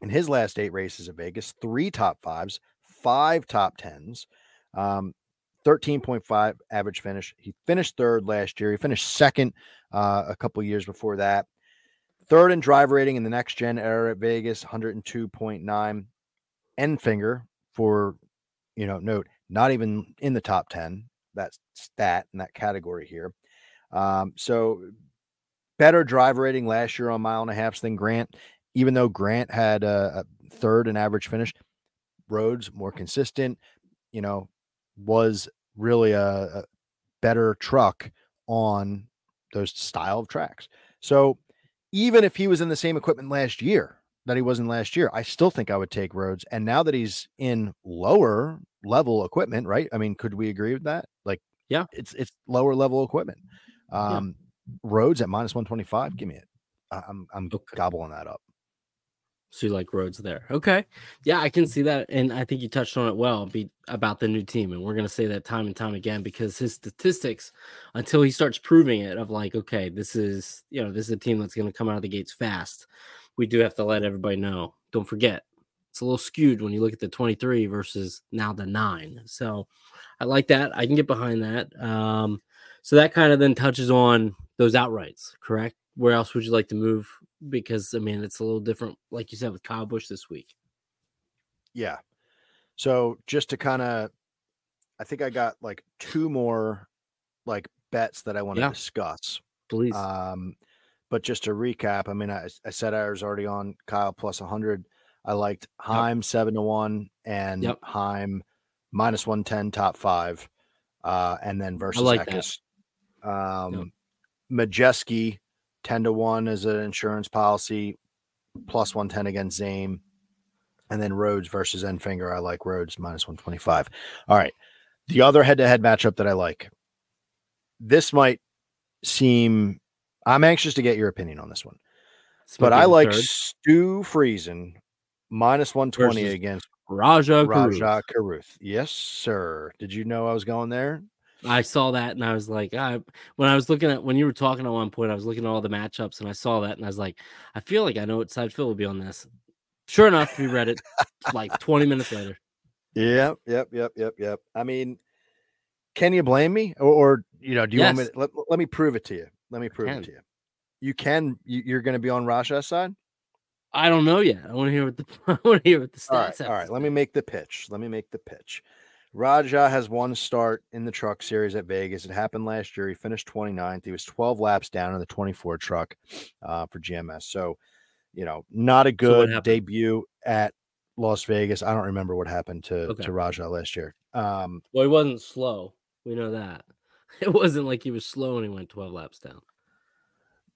in his last eight races at Vegas, three top fives, five top tens, um, 13.5 average finish. He finished third last year. He finished second uh, a couple years before that. Third in drive rating in the next gen era at Vegas, 102.9. Enfinger for, you know, note, not even in the top 10. That stat in that category here. Um, so better drive rating last year on mile and a half than Grant, even though Grant had a, a third in average finish. Rhodes more consistent, you know, was really a, a better truck on those style of tracks. So even if he was in the same equipment last year that he was in last year, I still think I would take Rhodes. And now that he's in lower level equipment, right? I mean, could we agree with that? Like, Yeah. it's it's lower level equipment. Yeah. Um, Rhodes at minus one twenty five. Give me it. I'm I'm Okay. gobbling that up. So you like Rhodes there. Okay. Yeah, I can see that. And I think you touched on it well be, about the new team. And we're going to say that time and time again because his statistics, until he starts proving it, of like, okay, this is, you know, this is a team that's going to come out of the gates fast. We do have to let everybody know. Don't forget, it's a little skewed when you look at the 23 versus now the nine. So I like that. I can get behind that. Um, so that kind of then touches on those outrights, correct? Where else would you like to move? Because I mean, it's a little different, like you said, with Kyle Busch this week. Yeah. So just to kind of, I think I got like two more like bets that I want to Yeah. discuss. Please. Um, but just to recap, I mean, I, I said I was already on Kyle plus 100. I liked Heim seven to one and Yep. Heim minus 110 top five. Uh, and then versus like. Eckes. Um, Majeski 10 to one as an insurance policy, plus 110 against Zane. And then Rhodes versus Enfinger. I like Rhodes minus 125. All right. The other head to head matchup that I like. This might seem, I'm anxious to get your opinion on this one, might but I like third. Stu Friesen minus 120 Versus against Rajah. Rajah Caruth. Yes, sir. Did you know I was going there? I saw that and I was like, I when I was looking at when you were talking at one point, I was looking at all the matchups and I saw that and I was like, I feel like I know what side Phil will be on this. Sure enough, we read it like 20 minutes later. Yep, yep, yep, yep, yep. I mean, can you blame me, or, or you know, do you want me? To, let, let me prove it to you. Let me prove it to you. You can. You, you're going to be on Rajah's side. I don't know yet. I want to hear what the I want to hear what the stats All right, all right. Let me make the pitch. Let me make the pitch. Rajah has one start in the truck series at Vegas. It happened last year. He finished 29th. He was 12 laps down in the 24 truck uh, for GMS. So, you know, not a good happened? debut at Las Vegas. I don't remember what happened to, Okay. to Rajah last year. Um, Well, he wasn't slow. We know that. It wasn't like he was slow and he went 12 laps down.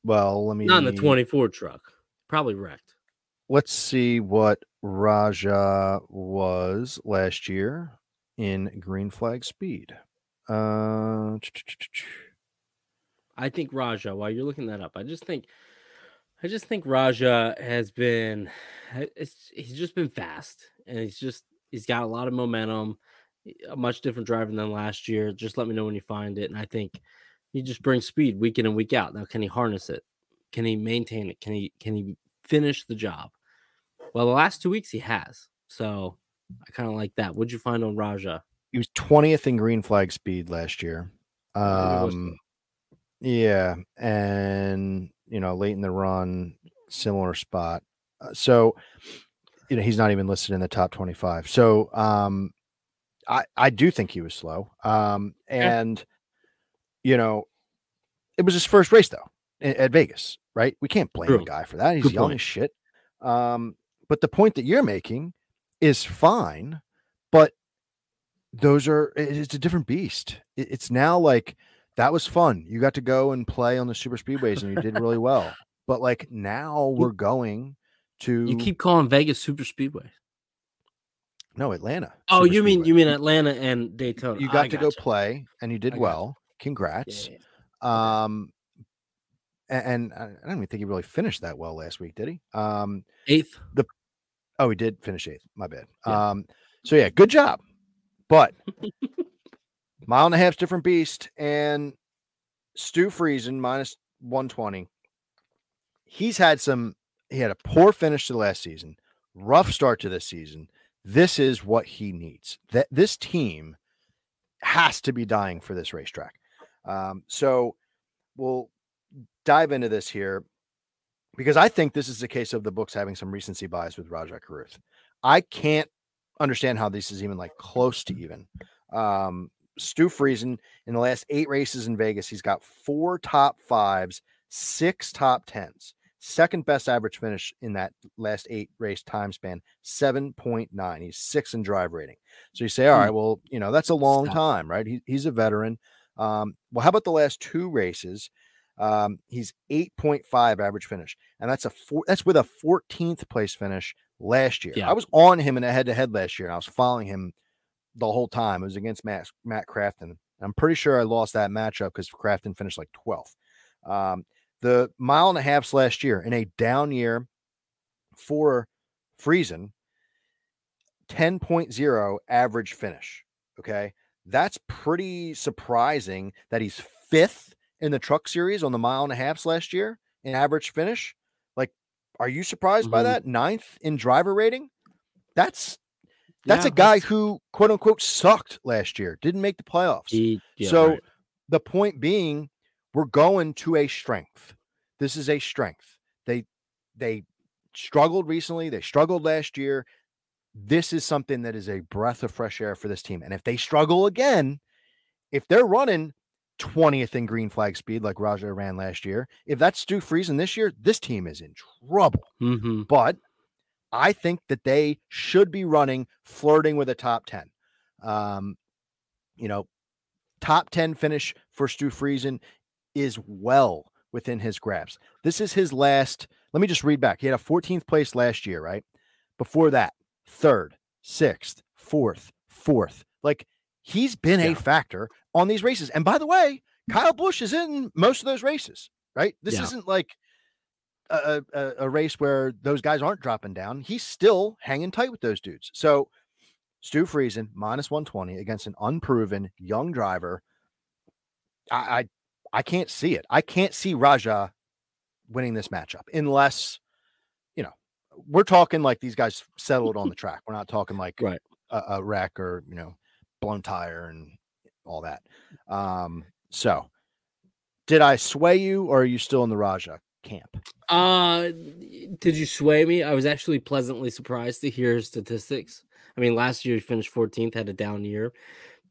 well, let me Not in the 24 truck. Probably wrecked. let's see what Rajah was last year in green flag speed. Uh, I think Rajah, while you're looking that up, I just think I just think Rajah has been he's just been fast and he's just he's got a lot of momentum, a much different driver than last year. Just let me know when you find it. And I think he just brings speed week in and week out. Now, can he harness it? Can he maintain it? Can he can he finish the job? Well, the last two weeks he has. So I kind of like that. What'd you find on Rajah? he was 20th in green flag speed last year. Maybe it was Um, yeah, and you know, late in the run, similar spot. Uh, so, you know, he's not even listed in the top 25. So, um, I I do think he was slow. Um, Yeah. and you know, it was his first race though a- at Vegas, right? We can't blame True. the guy for that. He's Good young point. as shit. Um, but the point that you're making is fine, but those are it's a different beast. It's now like that was fun. You got to go and play on the super speedways and you did really well. But like now we're going to You keep calling Vegas Super Speedway. no Atlanta. Oh, you mean Speedway. you mean Atlanta and Daytona? you I got to go play and you did I well. Yeah, Congrats. yeah, yeah. Um, a- and, I I don't even think he really finished that well last week, did he? Um, Eighth. Oh, he did finish eighth. My bad. Yeah. Um, so yeah, good job. But mile and a half's different beast, and Stu Friesen minus one twenty. He's had some. He had a poor finish to the last season, rough start to this season. This is what he needs. That this team has to be dying for this racetrack. Um, so we'll dive into this here because I think this is the case of the books having some recency bias with Rajah Caruth. I can't understand how this is even like close to even. Um, Stu Friesen in the last eight races in Vegas, he's got four top fives, six top tens. Second best average finish in that last eight race time span, 7.9. He's six in drive rating. So you say, all Hmm. well, you know, that's a long Stop. time, right? He, he's a veteran. Um, well, how about the last two races? Um, he's 8.5 average finish, and that's a four, that's with a 14th place finish last year. Yeah. I was on him in a head to head last year, and I was following him the whole time. It was against Matt Matt Crafton. I'm pretty sure I lost that matchup because Crafton finished like 12th. Um, the mile and a half last year in a down year for Friesen, 10.0 average finish. Okay. That's pretty surprising that he's fifth in the truck series on the mile and a half last year in average finish. Like, are you surprised by Mhm. that? Ninth in driver rating? That's that's Yeah, a guy that's- who quote unquote sucked last year, didn't make the playoffs. He, yeah, so right. the point being, we're going to a strength. This is a strength. They they struggled recently. They struggled last year. This is something that is a breath of fresh air for this team. And if they struggle again, if they're running 20th in green flag speed like Rajah ran last year, if that's Stu Friesen this year, this team is in trouble. Mhm. But I think that they should be running, flirting with a top 10. Um, you know, top 10 finish for Stu Friesen is well within his grasp. This is his last. Let me just read back. He had a 14th place last year, right? Before that, third, sixth, fourth, fourth. Like he's been a factor on these races. And by the way, mm-hmm. Kyle Busch is in most of those races, right? This Yeah. isn't like a, a, a race where those guys aren't dropping down. He's still hanging tight with those dudes. So Stu Friesen minus 120 against an unproven young driver. I, I I can't see it. I can't see Rajah winning this matchup unless you know we're talking like these guys settled on the track. We're not talking like Right. a, a wreck or you know blown tire and all that. Um, so did I sway you or are you still in the Rajah camp? Uh, did you sway me? I was actually pleasantly surprised to hear his statistics. I mean, last year he finished 14th, had a down year,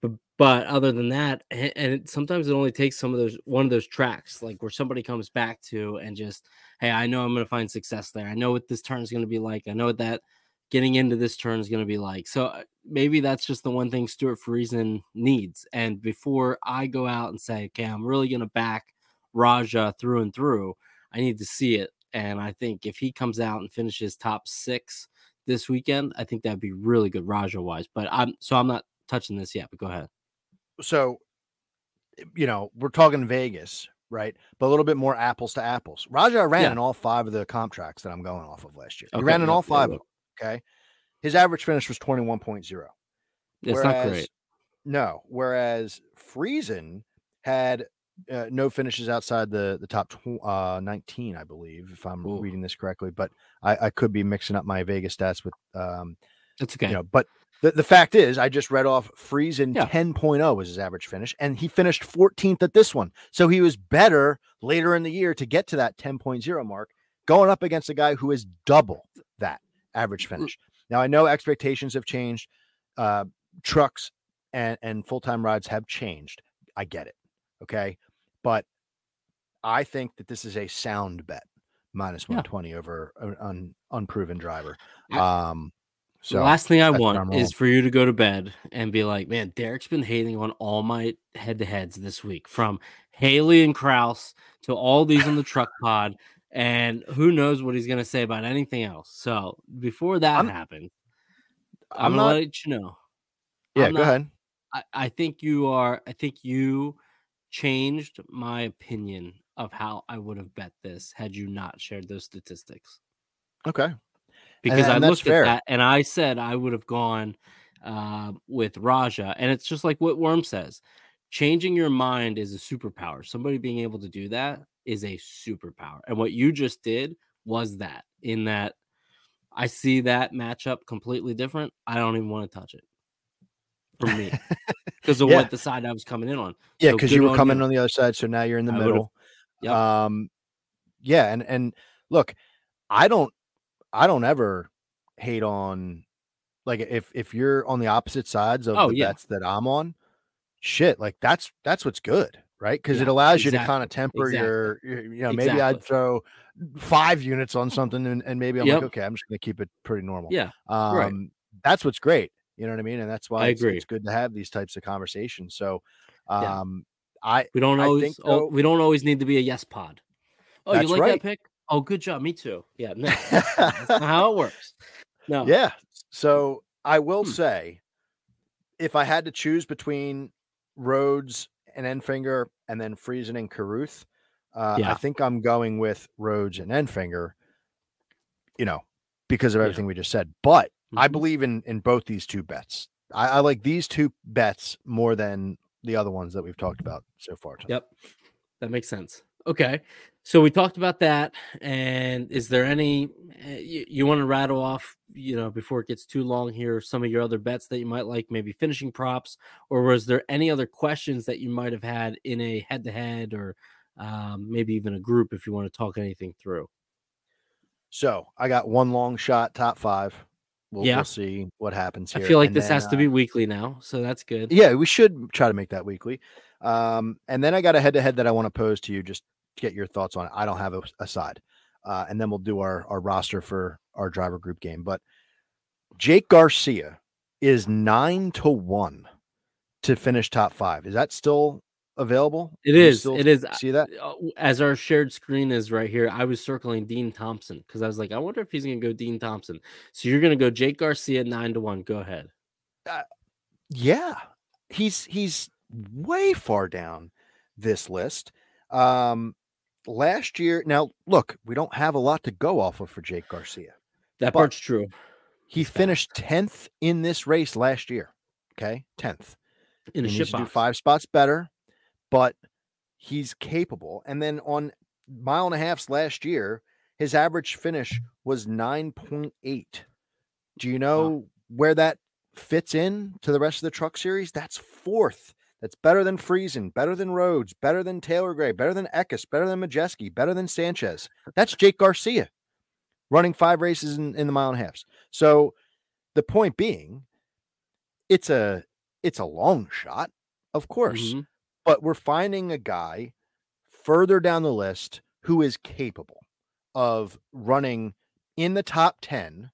but but other than that, and, sometimes it only takes some of those one of those tracks like where somebody comes back to and just, hey, I know I'm going to find success there. I know what this turn is going to be like. I know what that getting into this turn is going to be like. So uh, maybe that's just the one thing Stuart Friesen needs. And before I go out and say, okay, I'm really going to back Rajah through and through. I need to see it. And I think if he comes out and finishes top six this weekend, I think that'd be really good Rajah wise. But I'm so I'm not touching this yet, but go ahead. so you know we're talking Vegas, right? But a little bit more apples to apples. Rajah ran Yeah. in all five of the comp tracks that I'm going off of last year. He ran in all five of them. Okay, his average finish was 21.0. It's not great. No, whereas Friesen had uh, no finishes outside the the top tw- uh, 19, I believe, if I'm Ooh. reading this correctly. But I, I could be mixing up my Vegas stats with um, It's okay. you know, but the, the fact is, I just read off Friesen Yeah. 10.0 was his average finish, and he finished 14th at this one. So he was better later in the year to get to that 10.0 mark, going up against a guy who is double that average finish. Now, I know expectations have changed, uh, trucks and, and full time rides have changed. I get it. Okay. But I think that this is a sound bet minus Yeah. 120 over an un, unproven driver. Um, So the last thing I that's where I'm want is for you to go to bed and be like, man, Derek's been hating on all my head to heads this week from Haley and Kraus to all these in the truck pod. And who knows what he's going to say about anything else. So before that I'm- happens, I'm I'm, going not- let you know. yeah, I'm go not- ahead. I, I think you are, I think you changed my opinion of how I would have bet this had you not shared those statistics Okay. because I and that's looked fair. at that and I said I would have gone uh, with Rajah, and it's just like what Worm says: changing your mind is a superpower. Somebody being able to do that is a superpower, and what you just did was that. In that, I see that matchup completely different. I don't even want to touch it for me because of Yeah. what the side I was coming in on. Yeah, because good you were coming you. on the other side, so now you're in the I middle. Yep. Um, yeah, and and look, I don't, I don't ever hate on, like if if you're on the opposite sides of Oh, the yeah. bets that I'm on, shit, like that's that's what's good, right? Because it Yeah, allows you to kind of temper exactly, your, your- you know, maybe I'd throw five units on something, and, and maybe I'm Yep. like, okay, I'm just gonna keep it pretty normal. Yeah, Um, right. that's what's great. You know what I mean? And that's why I it's, agree. it's good to have these types of conversations. So, Yeah. um, I we don't I always. think, oh, though- we don't always need to be a yes pod. Oh, you like right. that pick? Oh, good job. Me too. Yeah, no, that's not how it works. No. Yeah. So I will Hmm. say, if I had to choose between Rhodes and Enfinger and then Friesen and Caruth, uh, I think I'm going with Rhodes and Enfinger, you know, because of Yeah. everything we just said. But I Mhm. believe in in both these two bets. I, I like these two bets more than the other ones that we've talked about so far. tonight. Yep. That makes sense. Okay. So we talked about that. And is there any eh, you, you want to rattle off, you know, before it gets too long here, some of your other bets that you might like, maybe finishing props, or was there any other questions that you might have had in a head to head or um, maybe even a group if you want to talk anything through? So I got one long shot top five. We'll, Yeah. we'll see what happens I feel like And this then, has to uh, be weekly now. So that's good. Yeah, we should try to make that weekly. Um, and then I got a head to head that I want to pose to you. Just get your thoughts on it. I don't have a, a side. Uh, and then we'll do our, our roster for our driver group game. But Jake Garcia is nine to one to finish top five. Is that still available? It is. It is. See that? Uh, As our shared screen is right here, I was circling Dean Thompson because I was like, I wonder if he's going to go Dean Thompson. So you're going to go Jake Garcia nine to one. Go ahead. Yeah, he's he's way far down this list. Um, last year, now look, we don't have a lot to go off of for Jake Garcia. That part's true. He finished tenth in this race last year. Okay, tenth. In a He shit needs to do five spots better, but he's capable. And then on mile and a halfs last year, his average finish was nine point eight. Do you know where that fits in to the rest of the truck series? That's fourth. That's better than Friesen, better than Rhodes, better than Taylor Gray, better than Eckes, better than Majeski, better than Sanchez. That's Jake Garcia running five races in, in the mile and a halfs. So the point being, it's a it's a long shot, of course, Mhm. but we're finding a guy further down the list who is capable of running in the top 10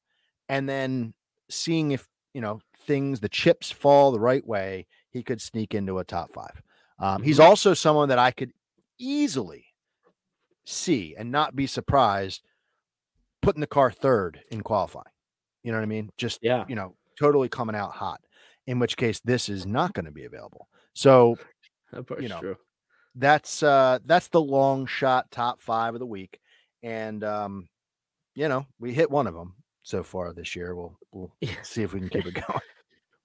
and then seeing if, you know, things, the chips fall the right way, he could sneak into a top five. Um, He's also someone that I could easily see and not be surprised putting the car third in qualifying. You know what I mean? Just, Yeah. you know, totally coming out hot, in which case this is not going to be available. So you know, true. that's uh that's the long shot top five of the week. And um, you know, we hit one of them so far this year. We'll we'll see if we can keep it going.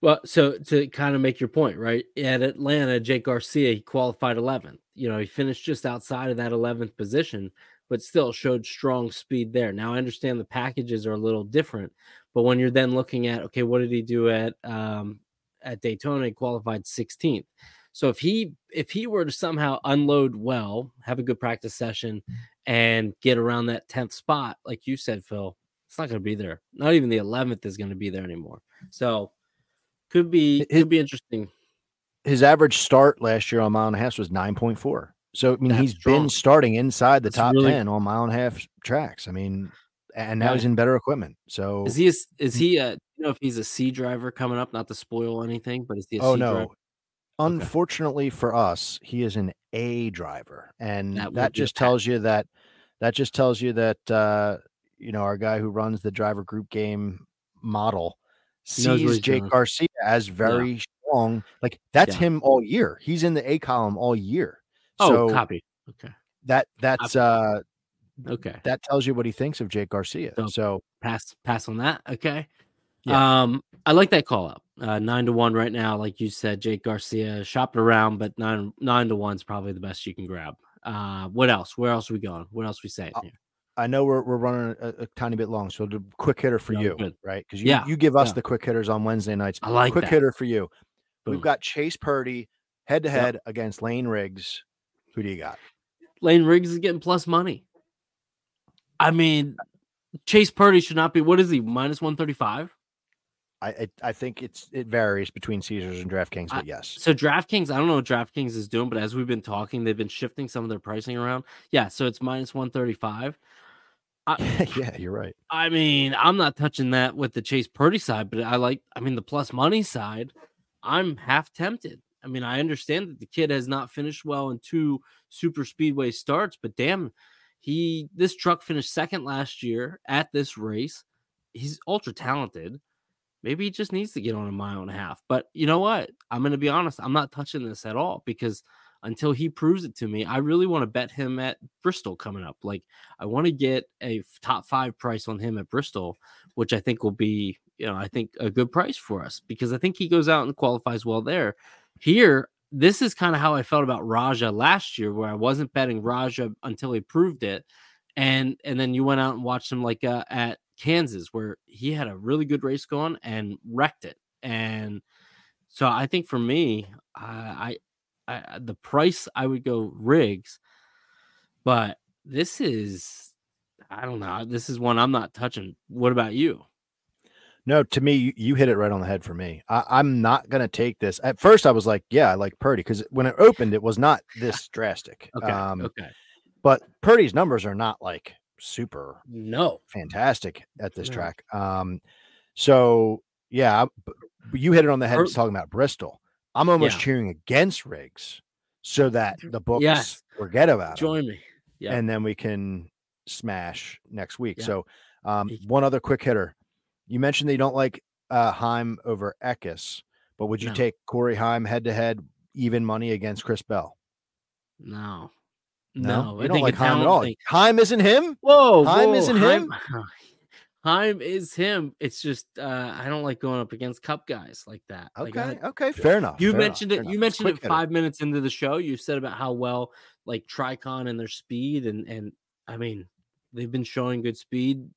Well, so to kind of make your point, right? At Atlanta, Jake Garcia, he qualified 11th. You know, he finished just outside of that 11th position, but still showed strong speed there. Now, I understand the packages are a little different, but when you're then looking at, okay, what did he do at um, at Daytona? He qualified 16th. So if he if he were to somehow unload well, have a good practice session, and get around that 10th spot, like you said, Phil, it's not going to be there. Not even the 11th is going to be there anymore. So could be It- could be interesting. His average start last year on mile and a half was nine point four. So I mean, That's he's strong. been starting inside the That's top really- ten on mile and a half tracks. I mean, and now he's in better equipment. So Is he? A, is he? A, you know, if he's a C driver coming up, not to spoil anything, but is he? A oh C no. driver? Unfortunately for us, he is an A driver, and That that, would be a just tells you that that just tells you that uh, you know our guy who runs the driver group game model He knows what sees Jake doing. Garcia as very strong. Like that's Yeah. him all year. He's in the A column all year. Oh, so copy. Okay. that that's uh Okay. that tells you what he thinks of Jake Garcia. So- So pass pass on that. Okay. Yeah. Um, I like that call up. Uh, nine to one right now, like you said, Jake Garcia shopped around, but nine nine to one's probably the best you can grab. Uh, what else? Where else are we going? What else we saying Uh, here? I know we're we're running a, a tiny bit long, so the quick hitter for you, good. right? Because you, Yeah, you give us yeah. the quick hitters on Wednesday nights. I like quick that. hitter for you. Boom. We've mm. got Chase Purdy head to head against Layne Riggs. Who do you got? Layne Riggs is getting plus money. I mean, Chase Purdy should not be. What is he? Minus one thirty five. I I, I think it's it varies between Caesars and DraftKings, I- but yes. So DraftKings, I don't know what DraftKings is doing, but as we've been talking, they've been shifting some of their pricing around. Yeah, so it's minus one thirty five. yeah, you're right. I mean, I'm not touching that with the Chase Purdy side, but I like, I mean, the plus money side, I'm half tempted. I mean, I understand that the kid has not finished well in two super speedway starts, but damn, he, this truck finished second last year at this race. He's ultra talented. Maybe he just needs to get on a mile and a half. But you know what? I'm going to be honest. I'm not touching this at all because until he proves it to me, I really want to bet him at Bristol coming up. Like, I want to get a top five price on him at Bristol, which I think will be, you know, I think a good price for us because I think he goes out and qualifies well there. Here, this is kind of how I felt about Rajah last year, where I wasn't betting Rajah until he proved it, and and then you went out and watched him like uh, at Kansas, where he had a really good race going and wrecked it. And so I think for me, I, I, I the price I would go Riggs, but this is I don't know. This is one I'm not touching. What about you? No, to me, you, you hit it right on the head for me. I, I'm not gonna take this. At first, I was like, yeah, I like Purdy because when it opened, it was not this drastic. Okay. Um, okay. but Purdy's numbers are not like super No. fantastic at this No. track. Um, so yeah, I- b- b- you hit it on the head Pur- talking about Bristol. I'm almost Yeah. cheering against Riggs so that the books Yes. forget about him, Join me. Yeah. and then we can smash next week. Yeah. So um, one other quick hitter. You mentioned that you don't like uh, Heim over Eckes, but would you No. take Corey Heim head to head even money against Chris Bell? no. No, No. I don't think like Heim at all. thing- Heim isn't him. Whoa, Heim whoa, isn't Heim- him? Heim is him. It's just uh, I don't like going up against cup guys like that. Like, I- Okay, okay, fair enough. you fair mentioned fair it. enough. You mentioned Quick it hitter. five minutes into the show. You said about how well like Tricon and their speed and and I mean they've been showing good speed.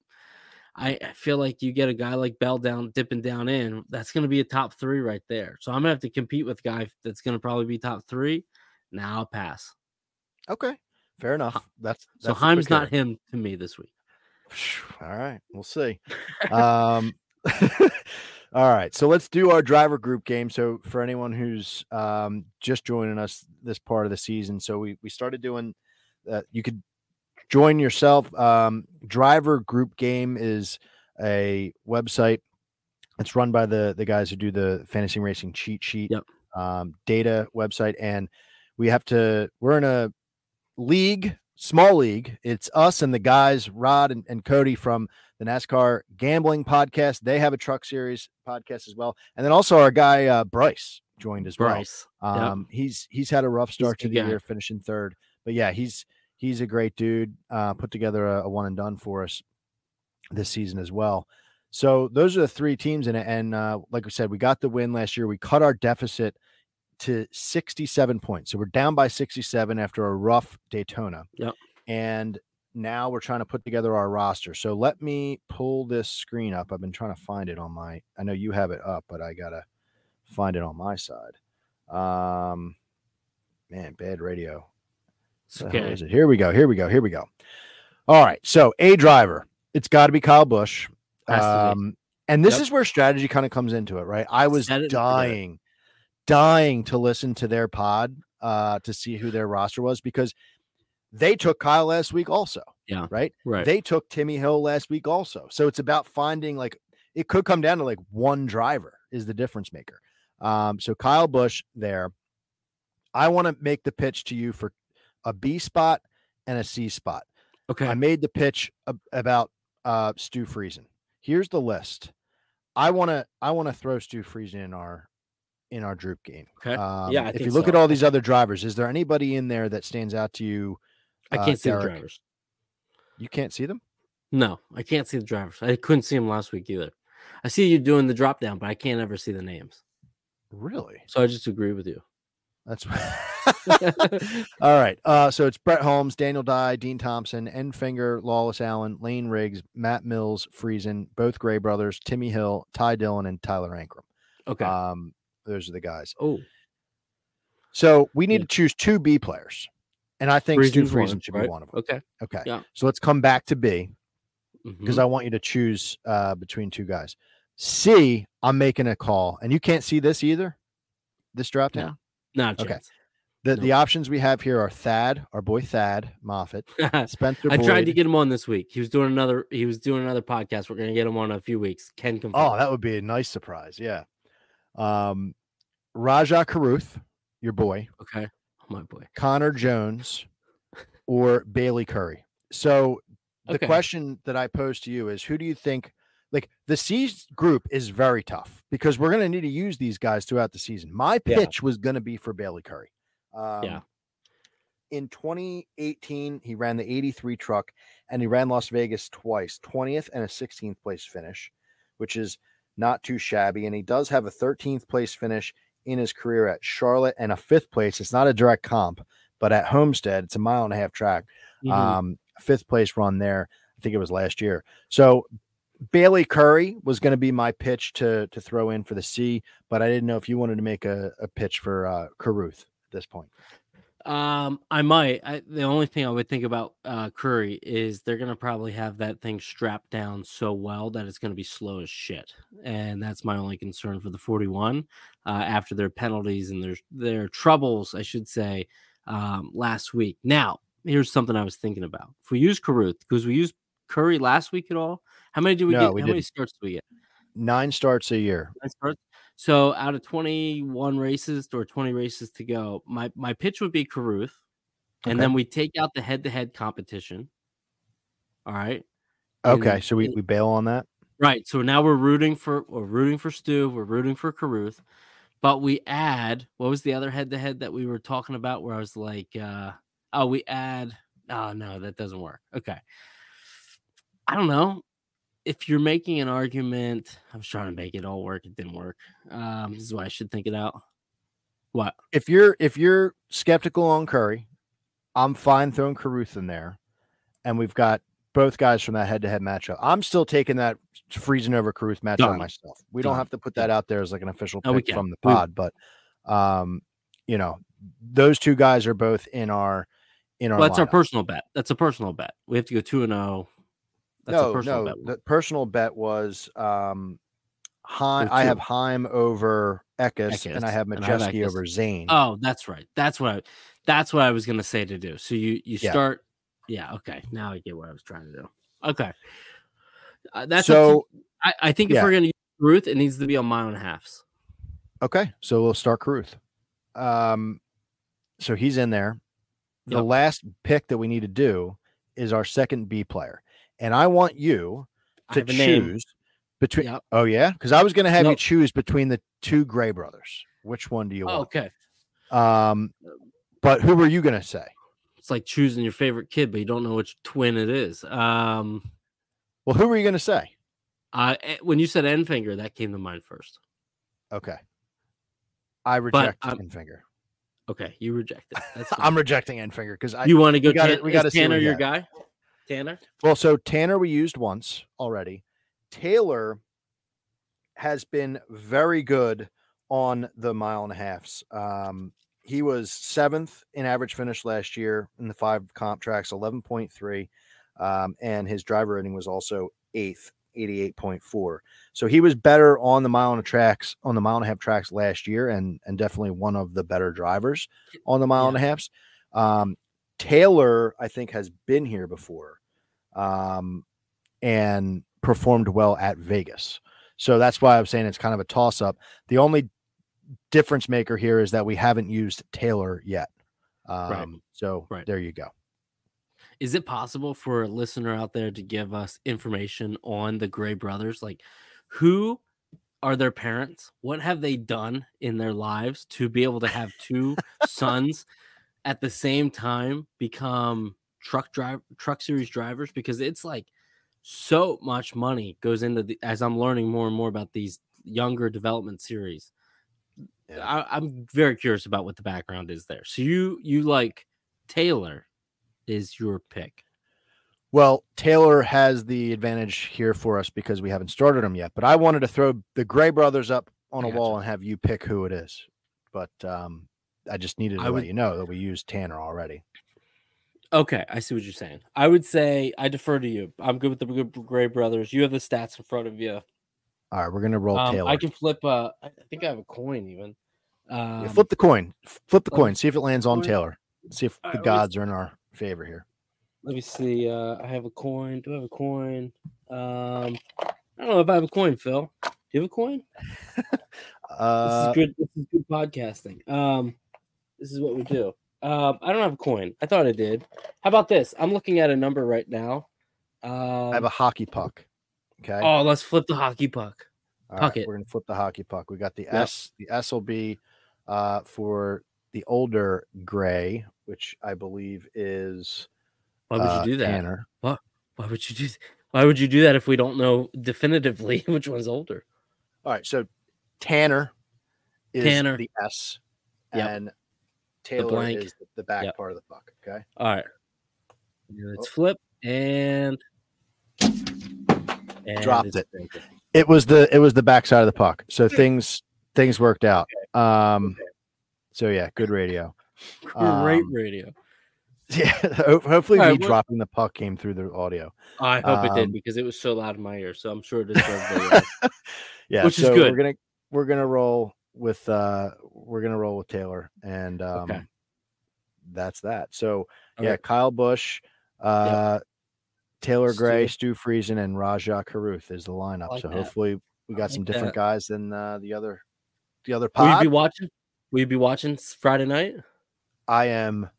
I I feel like you get a guy like Bell down dipping down in. That's going to be a top three right there. So I'm gonna have to compete with a guy that's going to probably be top three. Now I'll pass. Okay, fair enough. That's, So that's a Heim's not hitter. him to me this week. All right, we'll see. um, all right, so let's do our driver group game. So for anyone who's um, just joining us this part of the season, so we we started doing. Uh, you could join yourself. Um, driver group game is a website. It's run by the the guys who do the fantasy racing cheat sheet Yep. um, data website, and we have to. We're in a league, small league. It's us and the guys, Rod and, and Cody from the NASCAR Gambling Podcast. They have a Truck Series podcast as well, and then also our guy uh, Bryce joined as Bryce. well. Yep. Um, he's he's had a rough start to the guy. year, finishing third, but yeah, he's he's a great dude. Uh, put together a, a one and done for us this season as well. So those are the three teams in it, and uh, like we said, we got the win last year. We cut our deficit to 67 points. So we're down by 67 after a rough Daytona. Yep. And now we're trying to put together our roster. So let me pull this screen up. I've been trying to find it on my I know you have it up, but I gotta find it on my side. Um man, bad radio. It's What the hell okay. is it? Here we go. Here we go. Here we go. All right. So a driver. It's got to be Kyle to be. Um, and this Yep. is where strategy kind of comes into it, right? I was Said it and forget it. dying, dying to listen to their pod uh, to see who their roster was because they took Kyle last week also. Yeah. Right. Right. They took Timmy Hill last week also. So it's about finding like it could come down to like one driver is the difference maker. Um, so Kyle Busch there. I want to make the pitch to you for a B spot and a C spot. okay. I made the pitch ab- about uh Stu Friesen. Here's the list. I want to I want to throw Stu Friesen in our in our droop game. Okay. Um, Yeah, I if you look so. at all these other drivers, is there anybody in there that stands out to you? I uh, can't see the drivers. You can't see them. No, I can't see the drivers. I couldn't see them last week either. I see you doing the drop down, but I can't ever see the names. Really? So I just agree with you. That's all right. Uh, so it's Brett Holmes, Daniel Dye, Dean Thompson, Enfinger, Lawless Alan, Layne Riggs, Matt Mills, Friesen, both Gray brothers, Timmy Hill, Ty Dillon, and Tyler Ankrum. Okay. Um, those are the guys. oh, So we need Yeah. to choose two B players, and I think Stu Friesen's one, Friesen should be one of them. Okay. Okay. Yeah. So let's come back to B because Mhm. I want you to choose uh, between two guys. C, I'm making a call, and you can't see this either. This drop down. not okay. chance. The No. the options we have here are Thad, our boy Thad Moffitt, Spencer. I tried to get him on this week. He was doing another. He was doing another podcast. We're gonna get him on in a few weeks. Ken confirm. Oh, that would be a nice surprise. Yeah. Um, Rajah Caruth, your boy, okay. Oh, my boy. Connor Jones, or Bayley Currey. So the Okay. question that I pose to you is who do you think like the C group is very tough because we're going to need to use these guys throughout the season. My Yeah. pitch was going to be for Bayley Currey. Um, Yeah. In 2018, he ran the 83 truck and he ran Las Vegas twice, 20th and a 16th place finish, which is not too shabby. And he does have a 13th place finish in his career at Charlotte and a fifth place. It's not a direct comp, but at Homestead, it's a mile and a half track. Mhm. Um, fifth place run there. I think it was last year. So Bayley Currey was going to be my pitch to to throw in for the C, but I didn't know if you wanted to make a, a pitch for uh, Caruth at this point. Um, I might. I, the only thing I would think about uh, Currey is they're gonna probably have that thing strapped down so well that it's gonna be slow as shit, and that's my only concern for the 41. Uh, after their penalties and their their troubles, I should say, um, last week. Now, here's something I was thinking about. If we use Caruth, because we used Currey last week at all, how many do we No, get? we how many didn't. starts do we get? Nine starts a year. Nine starts. So out of 21 races or 20 races to go, my my pitch would be Caruth, and Okay. then we take out the head-to-head competition. All right. And- Okay, so we, we bail on that. right. So now we're rooting for we're rooting for Stu, we're rooting for Caruth, but we add what was the other head-to-head that we were talking about where I was like, uh oh, we add oh no, that doesn't work. Okay. I don't know. If you're making an argument, I was trying to make it all work, it didn't work. Um, this is why I should think it out. What? If you're if you're skeptical on Currey, I'm fine throwing Caruth in there, and we've got both guys from that head-to-head matchup. I'm still taking that Friesen over Caruth matchup Done. myself. We don't have to put that out there as like an official pick can. from the We- pod, but um, you know, those two guys are both in our in our. Well, that's our personal bet. That's a personal bet. We have to go two and zero. That's no, a personal no. bet. The personal bet was um, Heim, I have Heim over Eckes, and I have and I have Majeski over Zane. Oh, that's right. That's what I. That's what I was gonna say to do. So you you Yeah. start. Yeah. Okay. Now I get what I was trying to do. Okay. Uh, that's to- so I, I think if yeah. we're gonna use Ruth, it needs to be a mile and a halfs. okay, so we'll start Ruth. Um, so he's in there. The Yep. last pick that we need to do is our second B player, and I want you to have a name. choose between. Yep. Oh yeah, because I was going to have you choose between the two Gray brothers. Which one do you Oh, want? okay. Um, but who were you going to say? It's like choosing your favorite kid, but you don't know which twin it is. Um, Well, who were you going to say? uh, when you said Enfinger, that came to mind first. Okay, I reject I'm- Enfinger. Okay, you reject it. That's. I'm rejecting Enfinger because I you want to go? we gotta- Tan- we gotta Tanner your got. guy? Tanner. Well, so Tanner we used once already. Taylor has been very good on the mile and a halfs. Um, he was seventh in average finish last year in the five comp tracks, 11.3. Um, and his driver rating was also eighth, 88.4. So he was better on the mile and a tracks, on the mile and a half tracks last year, and and definitely one of the better drivers on the mile and a halfs. Um, Taylor, I think, has been here before. Um, and performed well at Vegas. So that's why I'm saying it's kind of a toss up. The only difference maker here is that we haven't used Taylor yet. Um, Right. So Right. there you go. Is it possible for a listener out there to give us information on the Gray brothers? Like, who are their parents? What have they done in their lives to be able to have two sons at the same time become truck drive truck series drivers? Because it's like so much money goes into the as I'm learning more and more about these younger development series. I, I'm very curious about what the background is there. So you you like Taylor is your pick. Well, Taylor has the advantage here for us because we haven't started them yet. But I wanted to throw the Gray brothers up on a wall and have you pick who it is. But um, I just needed to I let would- you know that we used Tanner already. Okay, I see what you're saying. I would say I defer to you. I'm good with the Gray brothers. You have the stats in front of you. All right, we're gonna roll Um, Taylor. I can flip. Uh, I think I have a coin even. Yeah, Um, flip the coin. Flip the coin. See if it lands on coin. Taylor. See if the right, gods are in our favor here. Let me see. Uh, I have a coin. Do I have a coin? Um, I don't know if I have a coin, Phil. Do you have a coin? This Uh, is good. This is good podcasting. Um, this is what we do. Um, I don't have a coin. I thought I did. How about this? I'm looking at a number right now. Um, I have a hockey puck. Okay. oh, let's flip the hockey puck. All right, puck it. We're gonna flip the hockey puck. We got the S. The S will be uh, for the older gray, which I believe is Why would uh, you do that? Tanner. Why would you do? th- Why would you do that if we don't know definitively which one's older? All right, so Tanner is Tanner. the S, Yep. and Taylor blank. is the, the back Yep. part of the puck. Okay. All right. Let's Oh. flip and, and Dropped it. broken. It was the it was the back side of the puck. So things things worked out. Um. So yeah, good radio. Great Um, radio. Yeah. Hopefully, All me dropping the puck came through the audio. I hope it did um, because it was so loud in my ear. So I'm sure it is for everybody. Yeah, Which is good. We're gonna we're gonna roll with uh we're gonna roll with Taylor, and um, Okay. that's that. So All yeah. Kyle Busch, uh, Taylor Gray, Stu. Friesen, and Rajah Caruth is the lineup. like so that. hopefully we got I some different that. guys than uh, the other the other Will you pod. be watching? Will you be watching Friday night? I am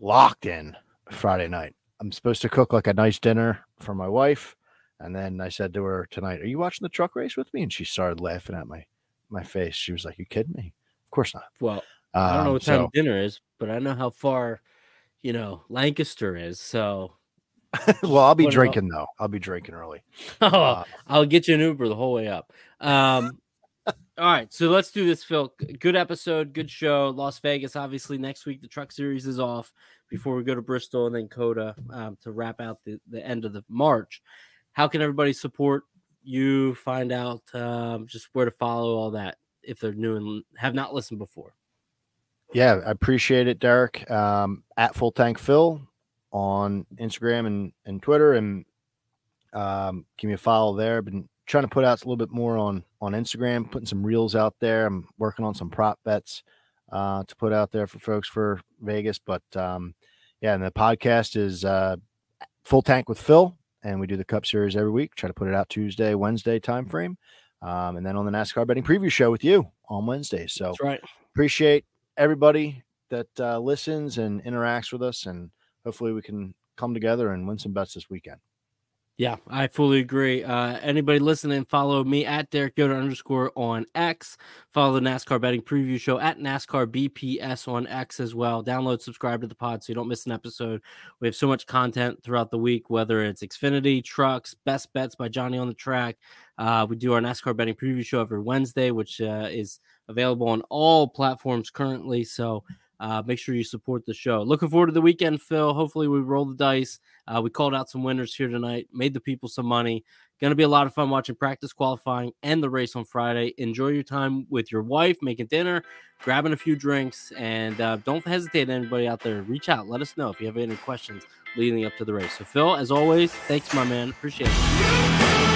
locked in Friday night. I'm supposed to cook like a nice dinner for my wife. And then I said to her tonight, Are you watching the truck race with me? And she started laughing at my my face. She was like, You kidding me? Of course not. Well, I don't know Um, what time so- dinner is, but I know how far, you know, Lancaster is. So, well, I'll be drinking though. I'll be drinking early. oh, Uh, I'll get you an Uber the whole way up. Um, all right, so let's do this, Phil. Good episode, good show. Las Vegas, obviously, next week the truck series is off before we go to Bristol and then COTA um, to wrap out the, the end of the March. How can everybody support you? Find out um, just where to follow all that if they're new and have not listened before. yeah, I appreciate it, Derek. Um, at Full Tank Phil on Instagram and, and Twitter, and um, give me a follow there. I've been trying to put out a little bit more on on Instagram, putting some reels out there. I'm working on some prop bets uh, to put out there for folks for Vegas. But um, yeah, and the podcast is uh, Full Tank with Phil, and we do the Cup Series every week. Try to put it out Tuesday, Wednesday time frame, um, and then on the NASCAR betting preview show with you on Wednesday. So That's right. appreciate everybody that uh, listens and interacts with us, and hopefully we can come together and win some bets this weekend. Yeah, I fully agree. Uh, anybody listening, follow me at Derek Yoder underscore on X. Follow the NASCAR betting preview show at NASCAR BPS on X as well. Download, subscribe to the pod so you don't miss an episode. We have so much content throughout the week, whether it's Xfinity, trucks, best bets by Johnny on the track. Uh, we do our NASCAR betting preview show every Wednesday, which uh, is available on all platforms currently. So uh, make sure you support the show. Looking forward to the weekend, Phil. Hopefully, we roll the dice. Uh, we called out some winners here tonight, made the people some money. Going to be a lot of fun watching practice qualifying and the race on Friday. Enjoy your time with your wife, making dinner, grabbing a few drinks, and uh, don't hesitate. Anybody out there, reach out. Let us know if you have any questions leading up to the race. So, Phil, as always, thanks, my man. Appreciate it.